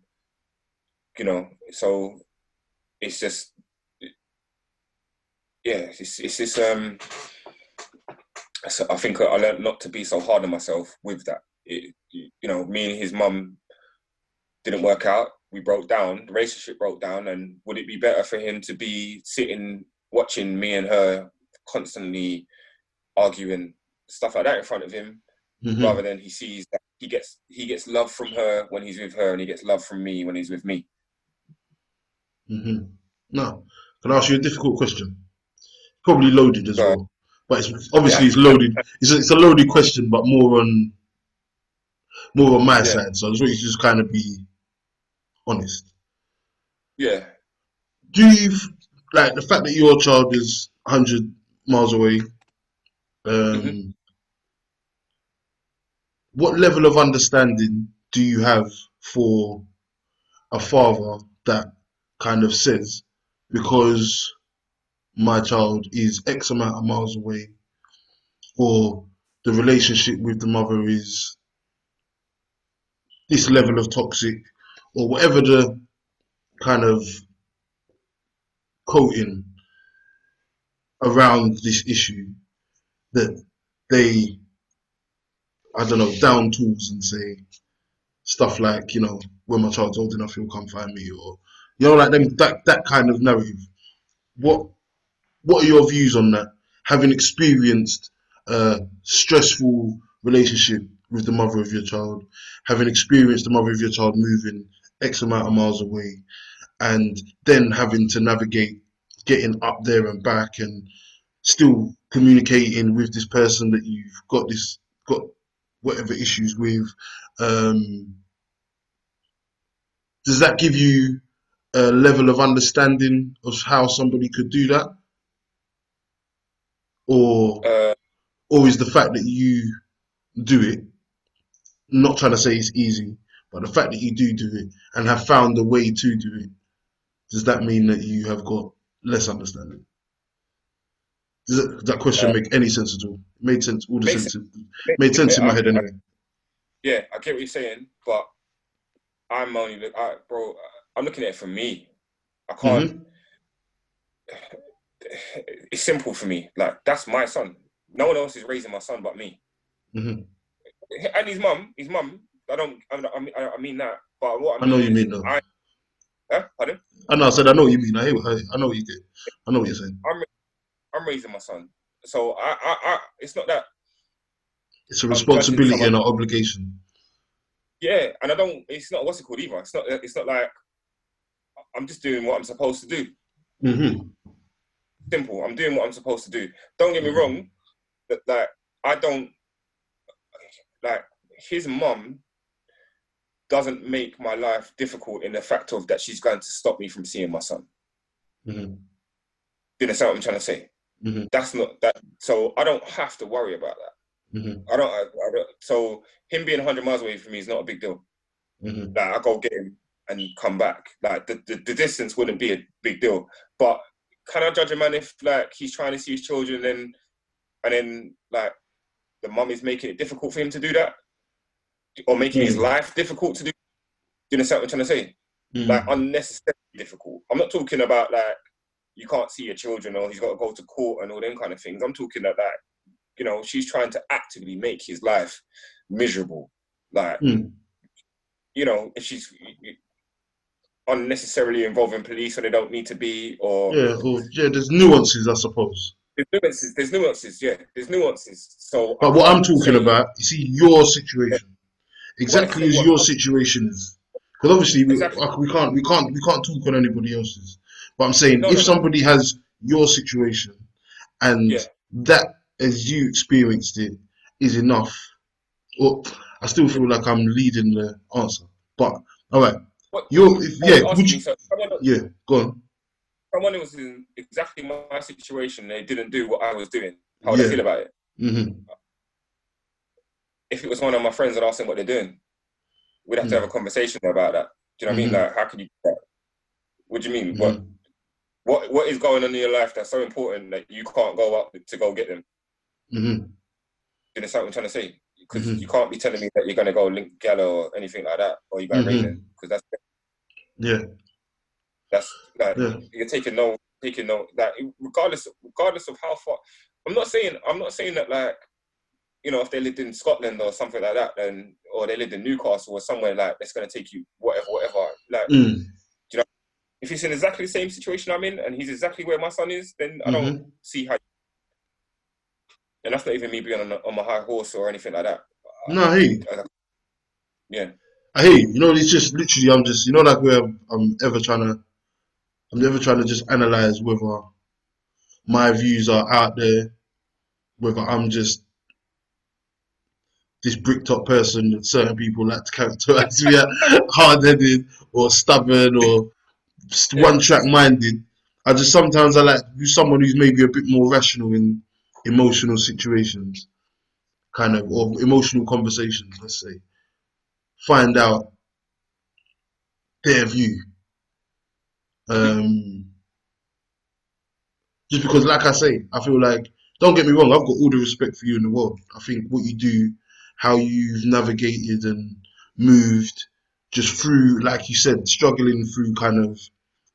you know. So it's just, yeah, it's it's just um. So I think I learned not to be so hard on myself with that. It, you know, me and his mum didn't work out. We broke down. The relationship broke down. And would it be better for him to be sitting watching me and her constantly arguing stuff like that in front of him, mm-hmm. rather than he sees that he gets he gets love from her when he's with her, and he gets love from me when he's with me. Mm-hmm. No, can I ask you a difficult question? Probably loaded as well, but it's obviously yeah. it's loaded. It's a, it's a loaded question, but more on more on my yeah. side. So I just want you to just kind of be honest. Yeah. Do you like the fact that your child is hundred miles away um, mm-hmm. What level of understanding do you have for a father that kind of says because my child is X amount of miles away, or the relationship with the mother is this level of toxic, or whatever the kind of coating around this issue, that they, I don't know, down tools and say stuff like, you know, when my child's old enough, he'll come find me, or you know, like them that that kind of narrative. What what are your views on that? Having experienced a stressful relationship with the mother of your child, having experienced the mother of your child moving X amount of miles away, and then having to navigate getting up there and back and still communicating with this person that you've got this got whatever issues with um, does that give you a level of understanding of how somebody could do that? Or Uh, or is the fact that you do it not trying to say it's easy but the fact that you do do it and have found a way to do it does that mean that you have got less understanding does that, that question Uh, make any sense at all it made sense all the makes sense made sense in my head anyway yeah, I get what you're saying, but I'm only look, I, bro. I'm looking at it for me. I can't. [sighs] It's simple for me. Like that's my son. No one else is raising my son but me. Mhm. And his mum, his mum. I don't. I, I mean, I mean that. But what I I know you mean though I, huh? Pardon? I know I said I know what you mean I, I, I know what you get I know what you're saying I'm raising my son, so I, I, I it's not that. It's a I'm responsibility and an obligation. Yeah, and I don't. It's not what's it called either. It's not. It's not like I'm just doing what I'm supposed to do. hmm Simple. I'm doing what I'm supposed to do. Don't get me Mhm. wrong. That like I don't like his mum doesn't make my life difficult in the fact of that she's going to stop me from seeing my son. hmm Do you understand what I'm trying to say? Mhm. That's not that. So I don't have to worry about that. hmm I don't. I, I don't. So him being 100 miles away from me is not a big deal. hmm Like I go get him and come back. Like the, the, the distance wouldn't be a big deal. But can I judge a man if like he's trying to see his children and and then like the mum is making it difficult for him to do that? Or making his Mm. life difficult to do? Do you understand what I'm trying to say? hmm Like unnecessarily difficult. I'm not talking about like you can't see your children or he's got to go to court and all them kind of things. I'm talking about like, you know, she's trying to actively make his life miserable. Like Mm. you know, if she's unnecessarily involving police when they don't need to be, or Yeah, or, yeah, there's nuances, I suppose. there's nuances. There's nuances. Yeah, there's nuances. So, But what I'm talking about, you see, your situation, exactly as your situation is, because obviously we, Exactly. we can't, we can't, we can't talk on anybody else's. But I'm saying, No, if no, no. somebody has your situation, and Yeah. that, as you experienced it, is enough. Well, I still feel like I'm leading the answer. But all right, What, you're, if, yeah, would you, so someone, yeah, go on. someone was in exactly my situation, they didn't do what I was doing. How would I feel about it? hmm If it was one of my friends and asked them what they're doing, we'd have to Mm. have a conversation about that. Do you know what I Mhm. mean? Like, how can you? What do you mean? What. What what is going on in your life that's so important that you can't go up to go get them? hmm you understand what I'm trying to say? Because Mhm. you can't be telling me that you're gonna go link Gala or anything like that, or you're gonna Mhm. them, because that's Yeah, that's like yeah. you're taking no taking no that regardless regardless of how far. I'm not saying I'm not saying that like you know if they lived in Scotland or something like that, then or they lived in Newcastle or somewhere like that's gonna take you whatever whatever. Like Mm. If he's in exactly the same situation I'm in and he's exactly where my son is, then I don't Mm-hmm. see how. And that's not even me being on, on my high horse or anything like that. No, hey, Yeah. I hear you. You know, it's just literally, I'm just, you know, like where I'm, I'm ever trying to, I'm never trying to just analyze whether my views are out there, whether I'm just this brick top person that certain people like to characterize me as [laughs] hard headed or stubborn or Yeah. one track minded. I just sometimes I like be someone who's maybe a bit more rational in emotional situations, kind of, or emotional conversations, let's say. Find out their view Um, just because, like I say, I feel like don't get me wrong, I've got all the respect for you in the world. I think what you do, how you've navigated and moved just through, like you said, struggling through kind of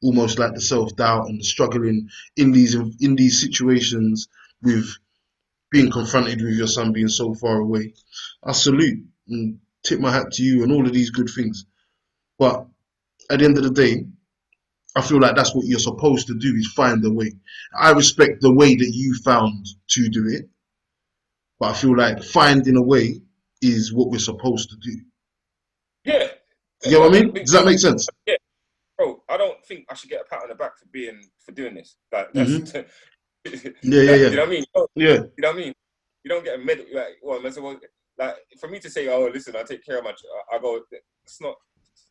almost like the self doubt and struggling in these in these situations with being confronted with your son being so far away. I salute and tip my hat to you and all of these good things. But at the end of the day, I feel like that's what you're supposed to do is find a way. I respect the way that you found to do it, but I feel like finding a way is what we're supposed to do. Yeah. You know what I mean? Does that make sense? Yeah. Bro, I don't think I should get a pat on the back for being for doing this. Like that's Mhm. [laughs] Yeah, yeah, yeah. You know what I mean? You Yeah. you know what I mean? You don't get a medal like well, let's- well like for me to say, Oh, listen, I take care of my ch- I go it's not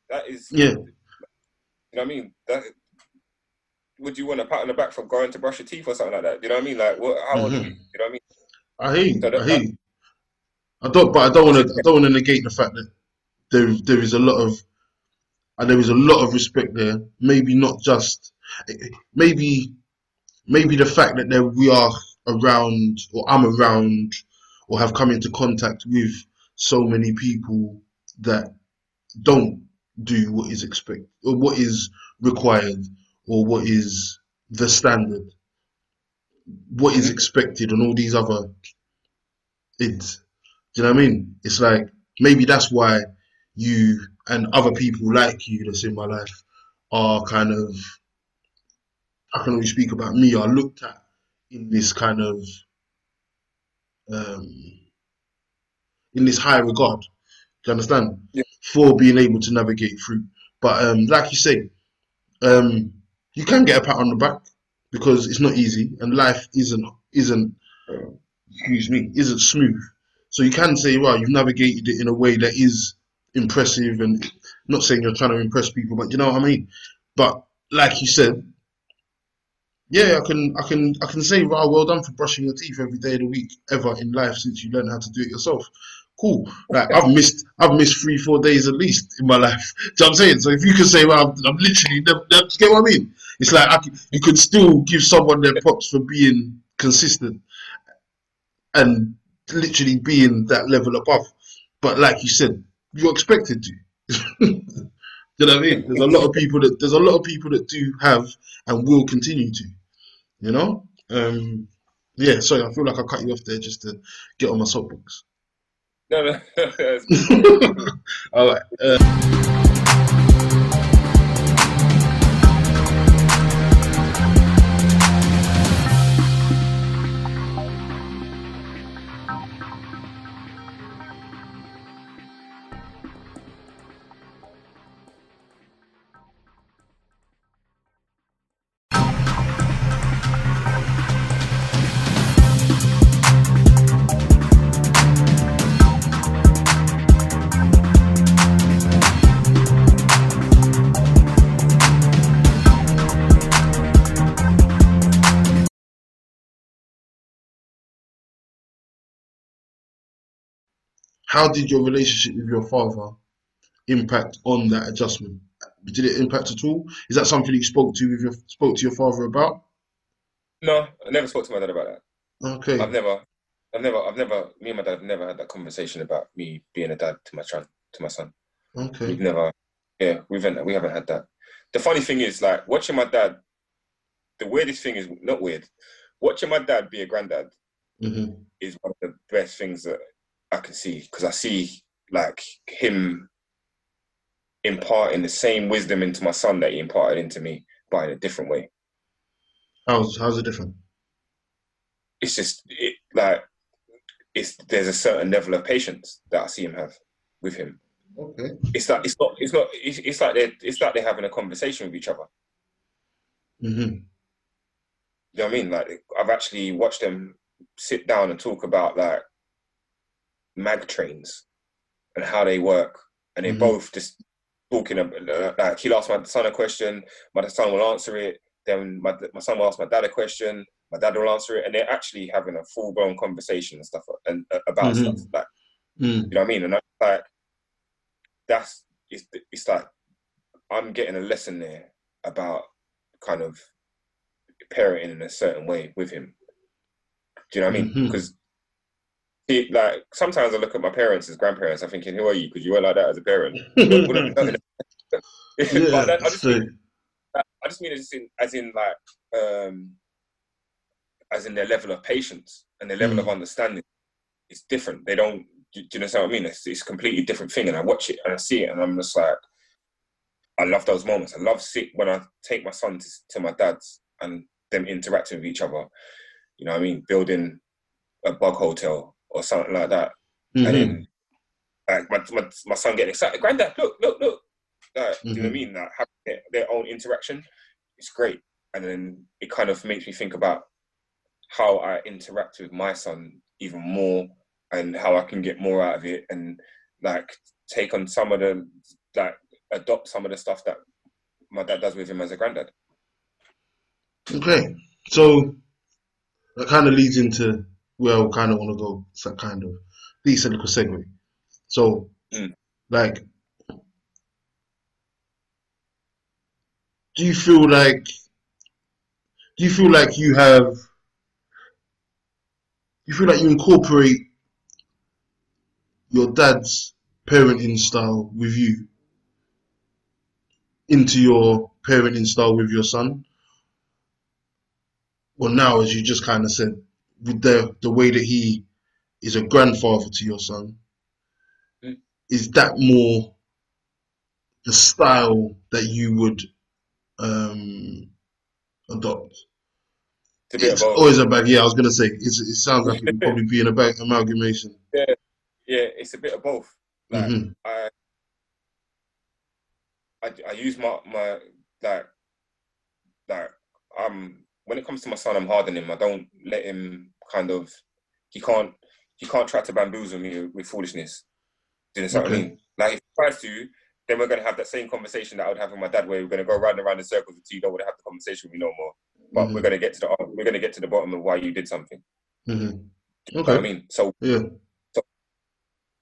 that is Yeah. you know what I mean? That would you want a pat on the back for going to brush your teeth or something like that? You know what I mean? Like what how Mhm. you? You know what I mean? I hear you. So that- I hear. I don't, but I don't want to. I don't want to negate the fact that there there is a lot of and there is a lot of respect there. Maybe not just maybe maybe the fact that there we are around or I'm around or have come into contact with so many people that don't do what is expected or what is required or what is the standard, what is expected, and all these other. It's, do you know what I mean? It's like maybe that's why you and other people like you that's in my life are kind of. I can only speak about me. Are looked at in this kind of, um, in this high regard. Do you understand? Yeah. For being able to navigate through. But um, like you say, um, you can get a pat on the back because it's not easy and life isn't isn't excuse me isn't smooth. So you can say, well, you've navigated it in a way that is impressive and not saying you're trying to impress people, but you know what I mean. But like you said, yeah, I can I can I can say, wow, well done for brushing your teeth every day of the week ever in life since you learned how to do it yourself. Cool. Like I've missed I've missed three, four days at least in my life. [laughs] Do you know what I'm saying? So if you can say, well, I'm, I'm literally never, never, get what I mean? It's like I can, you could still give someone their props for being consistent and literally being that level above. But like you said, you're expected to. [laughs] Do you know what I mean? There's a lot of people that there's a lot of people that do have and will continue to. You know? Um yeah, sorry, I feel like I cut you off there just to get on my soapbox. No, no, [laughs] [laughs] All right. Uh, how did your relationship with your father impact on that adjustment? Did it impact at all? Is that something you spoke to with your spoke to your father about? no, I never spoke to my dad about that. Okay. I've never, I've never, I've never. Me and my dad have never had that conversation about me being a dad to my son. To my son, Okay. we've never. Yeah, we've we haven't had that. The funny thing is, like watching my dad. The weirdest thing is not weird. Watching my dad be a granddad hmm is one of the best things that I can see because I see like him imparting the same wisdom into my son that he imparted into me, but in a different way. How's how's it different? It's just it, like it's there's a certain level of patience that I see him have with him. Okay. It's like it's not it's not it's, it's like they it's like they're having a conversation with each other. hmm You know what I mean? Like I've actually watched them sit down and talk about like mag trains and how they work, and they're Mhm. both just talking about like he'll ask my son a question, my son will answer it. Then my my son will ask my dad a question, my dad will answer it, and they're actually having a full blown conversation and stuff and uh, about Mhm. stuff like Mm. you know what I mean. And that's like that's it's it's like I'm getting a lesson there about kind of parenting in a certain way with him. Do you know what I mean? Mhm. Like sometimes I look at my parents as grandparents, I'm thinking, who are you? Because you were like that as a parent. [laughs] Wouldn't know. [laughs] but yeah, I just mean, I just mean as in, as in like, um, as in their level of patience and their level Mm. of understanding is different. They don't. Do, do you know what I mean? It's, it's a completely different thing, and I watch it and I see it, and I'm just like, I love those moments. I love see when I take my son to, to my dad's and them interacting with each other. You know what I mean? Building a bug hotel or something like that, mhm. and then like my, my my son getting excited, granddad, look, look, look. Like, Do you know what I mean? Like having their, their own interaction, it's great, and then it kind of makes me think about how I interact with my son even more, and how I can get more out of it, and like take on some of the like adopt some of the stuff that my dad does with him as a granddad. Okay, so that kind of leads into where I kind of want to go. It's that kind of decent little segue. So, Mm. like, do you feel like do you feel like you have you feel like you incorporate your dad's parenting style with you into your parenting style with your son? Well, now, as you just kind of said, with the the way that he is a grandfather to your son, Mm. is that more the style that you would um, adopt? It's It's always a bag. Yeah, I was gonna say it's, it sounds like it would probably be an about amalgamation. Yeah, yeah, it's a bit of both. Like Mhm. I, I, I use my my like like um when it comes to my son, I'm hard on him. I don't let him kind of he can't he can't try to bamboozle me with foolishness. Do you know what I Okay. mean? Like if he tries to, then we're gonna have that same conversation that I would have with my dad, where we're gonna go round and round in circles until you don't want to have the conversation with me no more. But Mhm. we're gonna get to the we're gonna get to the bottom of why you did something. Mhm. You know what I mean? So Yeah.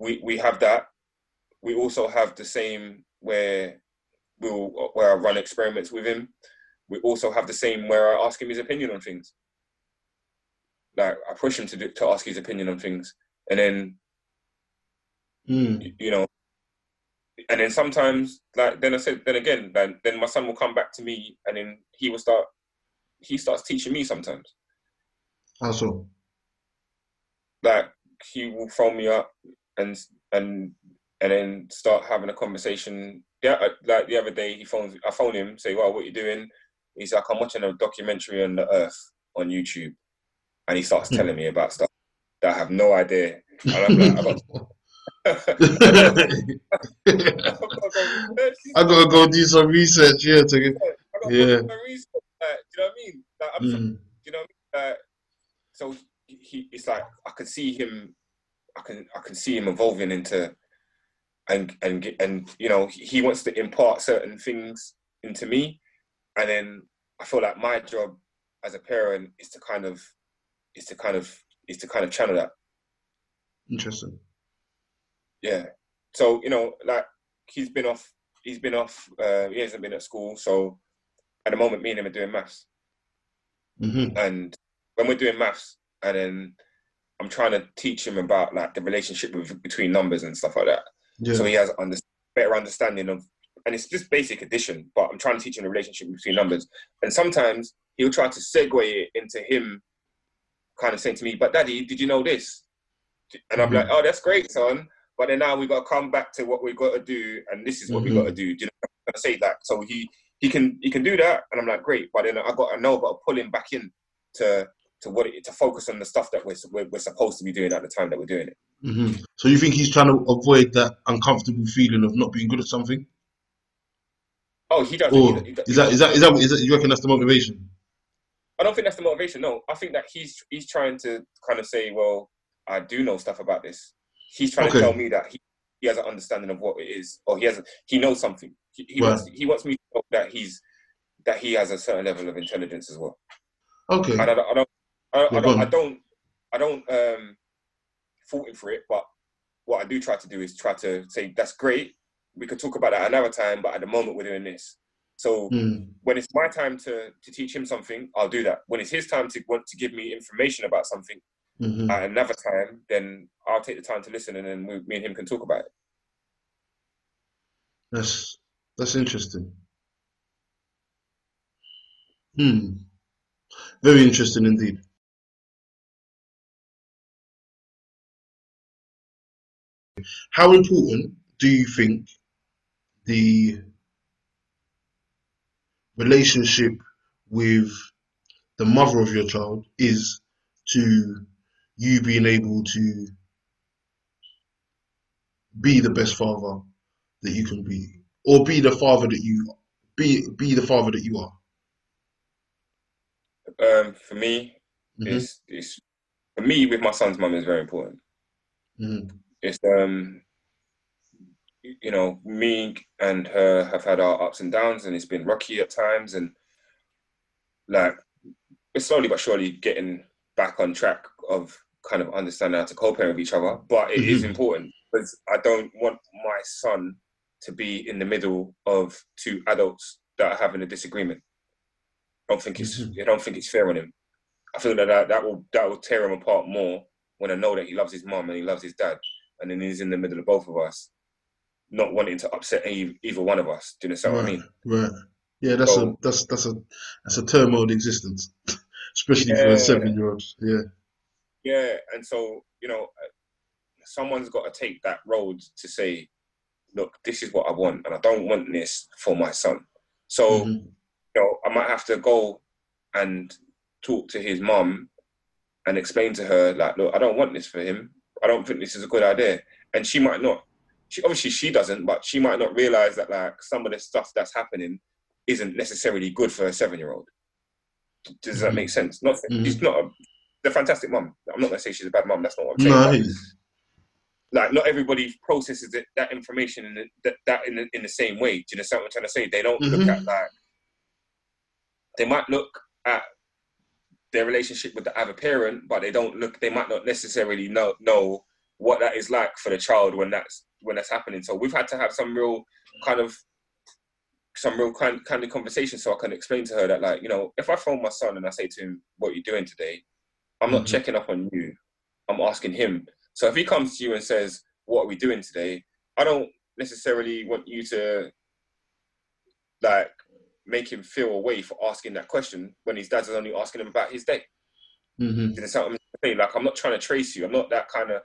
we we have that. We also have the same where we'll where I run experiments with him. We also have the same where I ask him his opinion on things. Like I push him to do, to ask his opinion on things, and then Mm. you know, and then sometimes like then I said then again then then my son will come back to me, and then he will start he starts teaching me sometimes. How so? like he will phone me up and and and then start having a conversation. Yeah, uh, like the other day he phones. I phone him, say, "Well, what you doing?" He's like, "I'm watching a documentary on the Earth on YouTube," and he starts Hmm. telling me about stuff that I have no idea. And I'm like, I got, [laughs] I gotta go do some research. Yeah, to get. Yeah. Like, do you know what I mean? Like, I'm so- Mm. you know what I mean? So he, it's like I can see him, I can I can see him evolving into, and and and you know he wants to impart certain things into me, and then I feel like my job as a parent is to kind of is to kind of is to kind of channel that. Interesting. Yeah. So you know, like he's been off. He's been off. Uh, he hasn't been at school. So at the moment, me and him are doing maths. hmm and when we're doing maths and then i'm trying to teach him about like the relationship with, between numbers and stuff like that Yeah. so he has under, better understanding of and it's just basic addition but i'm trying to teach him the relationship between numbers. And sometimes he'll try to segue it into him kind of saying to me but daddy did you know this? And i'm Mhm. like oh that's great son. But then now we've got to come back to what we've got to do and this is what Mhm. we got to do. Do you know i'm say? That so he he can he can do that. And i'm like great. But then i got i know got to pull him back in to to what it, to focus on the stuff that we're, we're we're supposed to be doing at the time that we're doing it. Hmm So you think he's trying to avoid that uncomfortable feeling of not being good at something, oh he does or he, he, is that is that is that is that you reckon that's the motivation? I don't think that's the motivation. No, I think that he's he's trying to kind of say, well, I do know stuff about this. He's trying Okay. to tell me that he, he has an understanding of what it is, or he has he knows something. He, he Right. wants he wants me to know that he's that he has a certain level of intelligence as well. Okay. And I don't I don't I, Yeah, I don't. I don't I don't um fault him for it. But what I do try to do is try to say that's great. We could talk about that another time, but at the moment we're doing this. So Mm. when it's my time to to teach him something, I'll do that. When it's his time to want to give me information about something hmm at another time, then I'll take the time to listen, and then we, me and him can talk about it. That's that's interesting. Hmm. Very interesting indeed. How important do you think the relationship with the mother of your child is to you being able to be the best father that you can be, or be the father that you be be the father that you are? Um, for me, Mhm, it's, it's for me with my son's mum is very important. mhm, It's um, you know, me and her have had our ups and downs, and it's been rocky at times, and like we're slowly but surely getting back on track of kind of understanding how to co-parent with each other. But it is Mhm. important because I don't want my son to be in the middle of two adults that are having a disagreement. I don't think it's Mhm. I don't think it's fair on him. I feel that, that that will that will tear him apart more when I know that he loves his mom and he loves his dad, and then he's in the middle of both of us, not wanting to upset e- either one of us. Do you understand what I mean? right. Yeah, that's a So- that's that's a that's a turmoiled existence, [laughs] especially for a seven-year-old. Yeah. Yeah, and so you know, uh, someone's got to take that road to say, look, this is what I want, and I don't want this for my son. So Mhm, you know, I might have to go and talk to his mum and explain to her, like, look, I don't want this for him. I don't think this is a good idea. And she might not. She obviously she doesn't, but she might not realize that like some of the stuff that's happening isn't necessarily good for a seven-year-old. Does that Mhm. make sense? Not she's not a, a fantastic mum. I'm not gonna say she's a bad mum. That's not what I'm saying. No, I but, hear you. like not everybody processes it, that information in the, that, that in the, in the same way. Do you understand what I'm trying to say? They don't look Mhm. at like they might look at their relationship with the other parent, but they don't look. They might not necessarily know know what that is like for the child when that's when that's happening. So we've had to have some real kind of some real kind kind of conversation so I can explain to her that like you know if I phone my son and I say to him what are you doing today, I'm not Mhm. checking up on you. I'm asking him. So if he comes to you and says what are we doing today, I don't necessarily want you to like make him feel away for asking that question when his dad's only asking him about his day. Mhm, Do you understand what I'm saying? Like I'm not trying to trace you. I'm not that kind of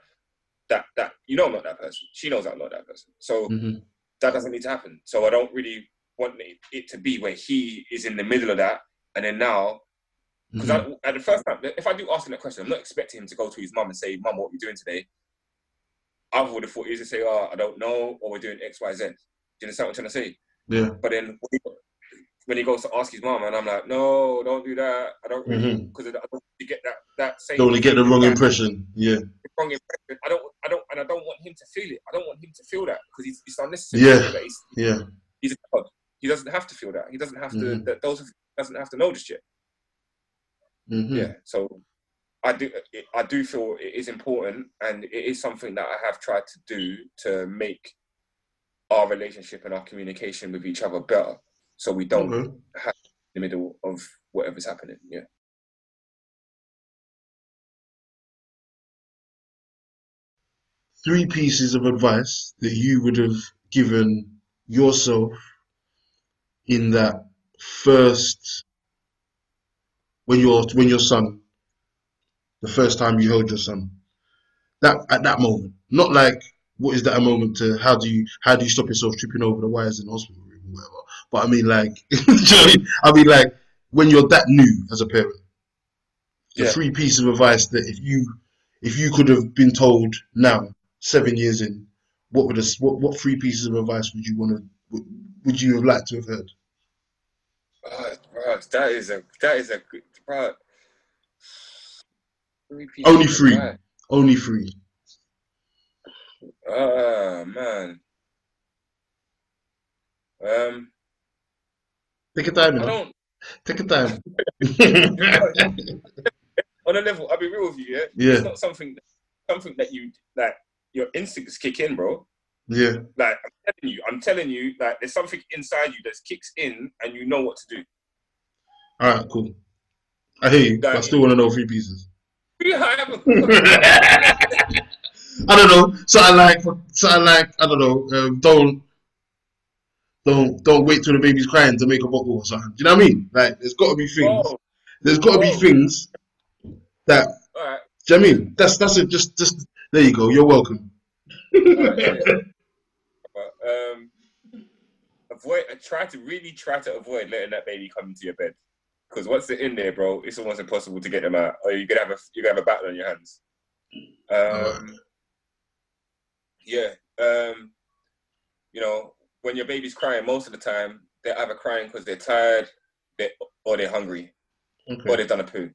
that that you know I'm not that person. She knows I'm not that person. So mhm, that doesn't need to happen. So I don't really want it, it to be where he is in the middle of that, and then now because mhm. at the first time, if I do ask him that question, I'm not expecting him to go to his mum and say, "Mum, what are we doing today?" I would have thought he was to say, "Oh, I don't know," or "We're doing X, Y, Z." Do you understand what I'm trying to say? Yeah. But then when he, goes to ask his mom, and I'm like, "No, don't do that. I don't really Mhm. because I don't you get that that same Don't want to get the wrong that impression. Yeah. wrong impression. I don't, I don't, and I don't want him to feel it. I don't want him to feel that because he's, it's unnecessary. Yeah. to. He's, Yeah. he's. He doesn't have to feel that. He doesn't have to. Mhm. That those doesn't have to know this shit. Mhm. Yeah. So I do. I do feel it is important, and it is something that I have tried to do to make our relationship and our communication with each other better, so we don't mm-hmm. Okay. in the middle of whatever's happening. Yeah. Three pieces of advice that you would have given yourself in that first when your when your son the first time you held your son that at that moment not like what is that a moment to how do you how do you stop yourself tripping over the wires in the hospital room or whatever but I mean like [laughs] you know I mean? I mean like when you're that new as a parent the Yeah. three pieces of advice that if you if you could have been told now seven years in what would this, what what three pieces of advice would you want to would, would you have liked to have heard Oh, bro, that is a that is a good bro. Three Only three. advice. only three Oh man. Um, take your time I don't. take your time [laughs] On a level, I'll be real with you. Yeah, Yeah. it's not something something that you that your instincts kick in, bro. Yeah. Like I'm telling you, I'm telling you, like there's something inside you that kicks in, and you know what to do. All right. Cool. I hear you. but I still want to know three pieces. [laughs] [laughs] I don't know. Something like, something like, I don't know. Um, don't, don't, don't wait till the baby's crying to make a bottle or something. Do you know what I mean? Like, there's got to be things. Oh, There's got to be Oh. things that. all right. Do you know what I mean? That's that's it. Just, just there you go. You're welcome. Yeah. But, um, avoid. Try to really try to avoid letting that baby come into your bed, because once they're in there, bro, it's almost impossible to get them out, or you're gonna have a you're gonna have a battle on your hands. Um, yeah. Um, you know, when your baby's crying, most of the time they're either crying because they're tired, they or they're hungry, or they've done a poo.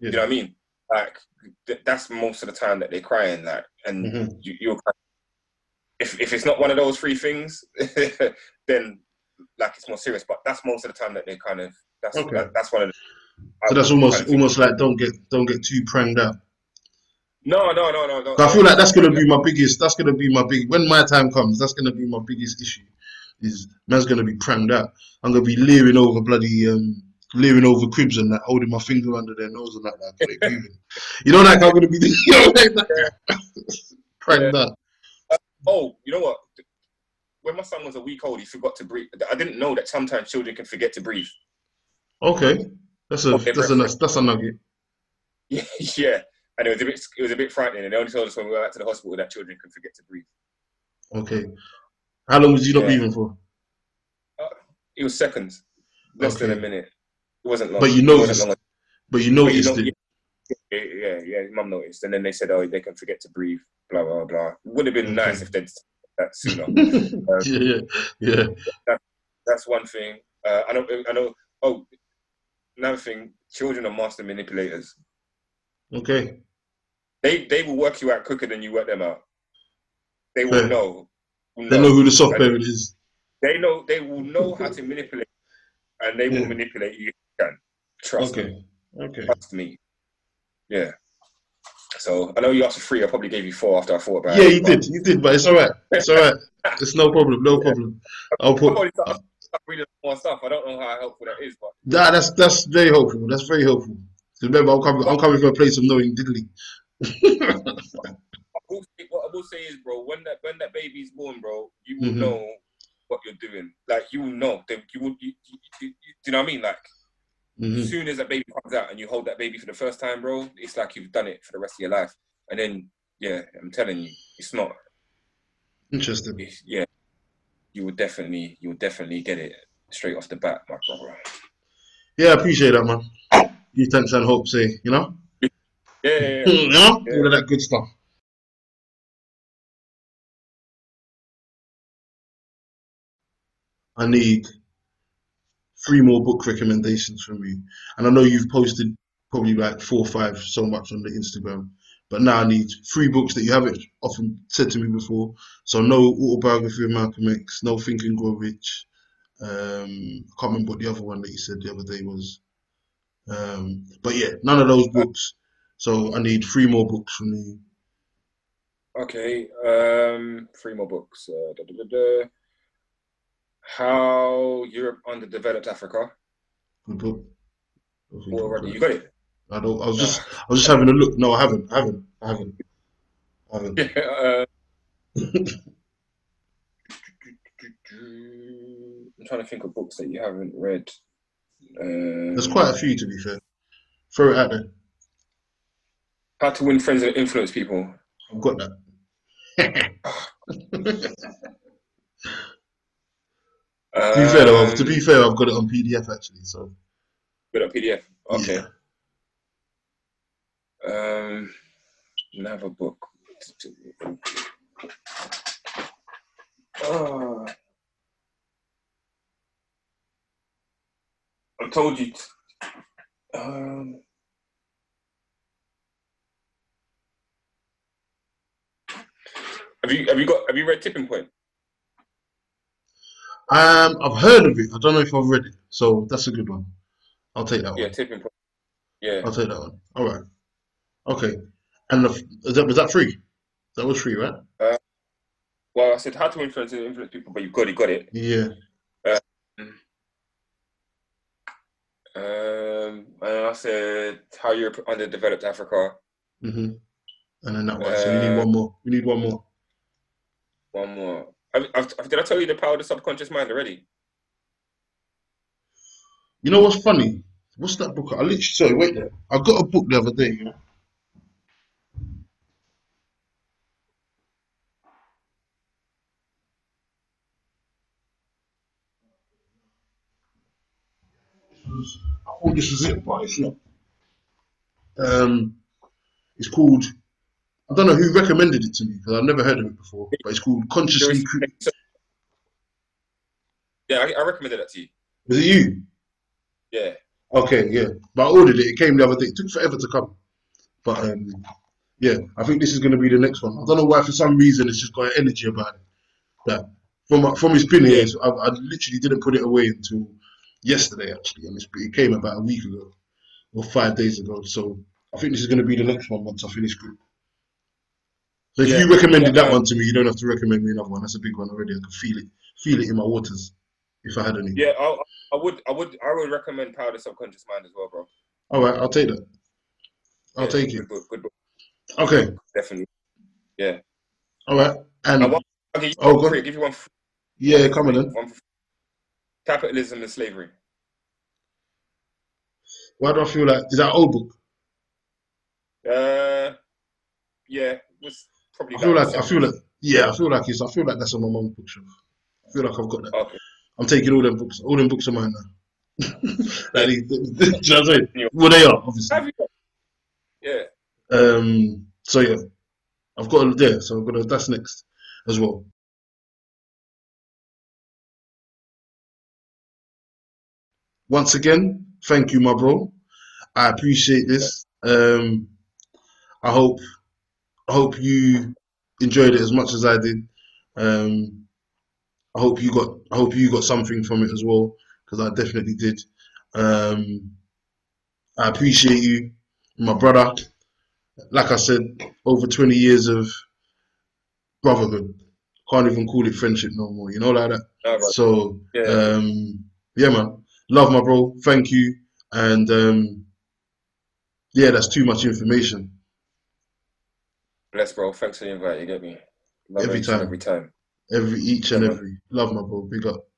Yeah. You know what I mean? Like th- that's most of the time that they're crying. Like, and Mhm. you, you're kind if if it's not one of those three things, [laughs] then like it's more serious. But that's most of the time that they kind of that's Okay. that, that's one of the. So that's almost almost like don't get don't get too pranged up. no no no no no. I feel like that's gonna be my biggest. That's gonna be my big. When my time comes, that's gonna be my biggest issue. Is man's gonna be pranged out. I'm gonna be leering over bloody um, leering over cribs and that, holding my finger under their nose and that, like. You know, like I'm gonna be, [laughs] you know, like pranged out. Oh, you know what? When my son was a week old, he forgot to breathe. I didn't know that sometimes children can forget to breathe. Okay, that's a Okay, that's a nice- that's a nugget. Yeah, [laughs] yeah. And it was a bit it was a bit frightening. And they only told us when we went back to the hospital that children can forget to breathe. Okay, how long was you not Yeah. breathing for? It was seconds, less than a minute. It wasn't long. But you noticed, long. but you But you noticed it. Yeah, yeah, yeah. Mum noticed, and then they said, "Oh, they can forget to breathe." Blah blah blah. It would have been nice if they'd that sooner. [laughs] yeah, yeah, yeah. That's one thing. Uh, I know. I know. Oh, another thing. Children are master manipulators. Okay, They they will work you out quicker than you work them out. They will know. They know who the soft parent is. They know. They will know how to [laughs] manipulate, and they will manipulate you. Can trust me. Okay, okay. Trust me. Yeah. So I know you asked for three. I probably gave you four after I thought about Yeah, it. Yeah, you did, you did, but it's all right. It's all right. It's no problem, no [laughs] problem. I'll put. already started reading more stuff. I don't know how helpful that is, but Nah, that's that's very helpful. That's very helpful. Remember, I'm coming. I'm coming from a place of knowing diddly. [laughs] I will say, what I will say is, bro, when that when that baby's born, bro, you will Mhm. know what you're doing. Like you will know. They, you will. You, you, you, do you know what I mean? Like Mhm. as soon as that baby comes out and you hold that baby for the first time, bro, it's like you've done it for the rest of your life. And then, yeah, I'm telling you, it's not. Interesting. It's, yeah, you will definitely, you will definitely get it straight off the bat, my brother. Yeah, I appreciate that, man. You and hope, say, you know, Yeah, yeah, yeah. [laughs] you know, Yeah. all of that good stuff. I need three more book recommendations from you, and I know you've posted probably like four or five so much on the Instagram, but now I need three books that you haven't often said to me before. So no autobiography of Malcolm X, no Think and Grow Rich. Um, I can't remember what the other one that you said the other day was. Um, but yeah, none of those books. So I need three more books from you. Okay, um, three more books. Uh. How Europe underdeveloped Africa. Good. Already, you got it. I don't. I was just. I was just having a look. No, I haven't. I haven't. I haven't. I haven't. Yeah. [laughs] Uh, I'm trying to think of books that you haven't read. Um, There's quite a few to be fair. Throw it out there. How to win friends and influence people. I've got that. [laughs] [laughs] Um, to be fair, though, to be fair, I've got it on PDF actually. So Got a PDF. Okay. Yeah. Um, another book. Oh. I told you. t- Um, have you have you got have you read Tipping Point? Um, I've heard of it. I don't know if I've read it. So that's a good one. I'll take that one. Yeah. Tipping Point. Yeah. I'll take that one. All right. Okay. And the, is that was that free? That was free, right? well, I said how to influence and influence people, but you got it, got it. Yeah. Um, and I said how Europe underdeveloped Africa. hmm And then that one. So we need Uh, one more. We need one more. One more. I've, I've, did I tell you the power of the subconscious mind already? You know what's funny? What's that book? I literally sorry, wait there. I got a book the other day. Was- I thought this was it, but it's not. Um, it's called. I don't know who recommended it to me because I've never heard of it before. But it's called Consciously. Yeah, I, I recommended that to you. Was it you? Yeah. Okay, yeah. But I ordered it. It came the other day. It took forever to come. But um, yeah, I think this is going to be the next one. I don't know why. For some reason, it's just got energy about it. That from from his pin here, I, I literally didn't put it away until yesterday actually, and it's, it came about a week ago or five days ago. So I think this is going to be the next one once I finish group. So if Yeah, you recommended yeah, that um, one to me, you don't have to recommend me another one. That's a big one already. I can feel it, feel it in my waters. If I had any. Yeah, I, I would, I would, I would recommend Power of the Subconscious Mind as well, bro. All right, I'll take that. I'll Yeah, take it. Good book, good book, Okay. definitely. Yeah. All right. And want, you Oh, one go free. Give you one. free- yeah, come on then. Capitalism and slavery. Why do I feel like is that old book? Uh, yeah, was probably. I feel like I feel like yeah, I feel like it's I feel like that's on my mum's bookshelf. I feel like I've got that. Okay. I'm taking all them books. All them books are mine now. [laughs] like, [laughs] do you know what I'm saying? Well, they are obviously. Have you? Yeah. Um. So yeah, I've got a, yeah. So I've got a, that's next as well. Once again, thank you, my bro. I appreciate this. Um, I hope hope you enjoyed it as much as I did. Um, I hope you got I hope you got something from it as well because I definitely did. Um, I appreciate you, my brother. Like I said, over 20 years of brotherhood. Can't even call it friendship no more. You know, like that. Right. So Yeah. um, yeah, man. Love my bro. Thank you. And um, yeah, that's too much information. Bless, bro. Thanks for the invite. You get me. Love Every time. Every time. Every each and every. Love my bro. Big up.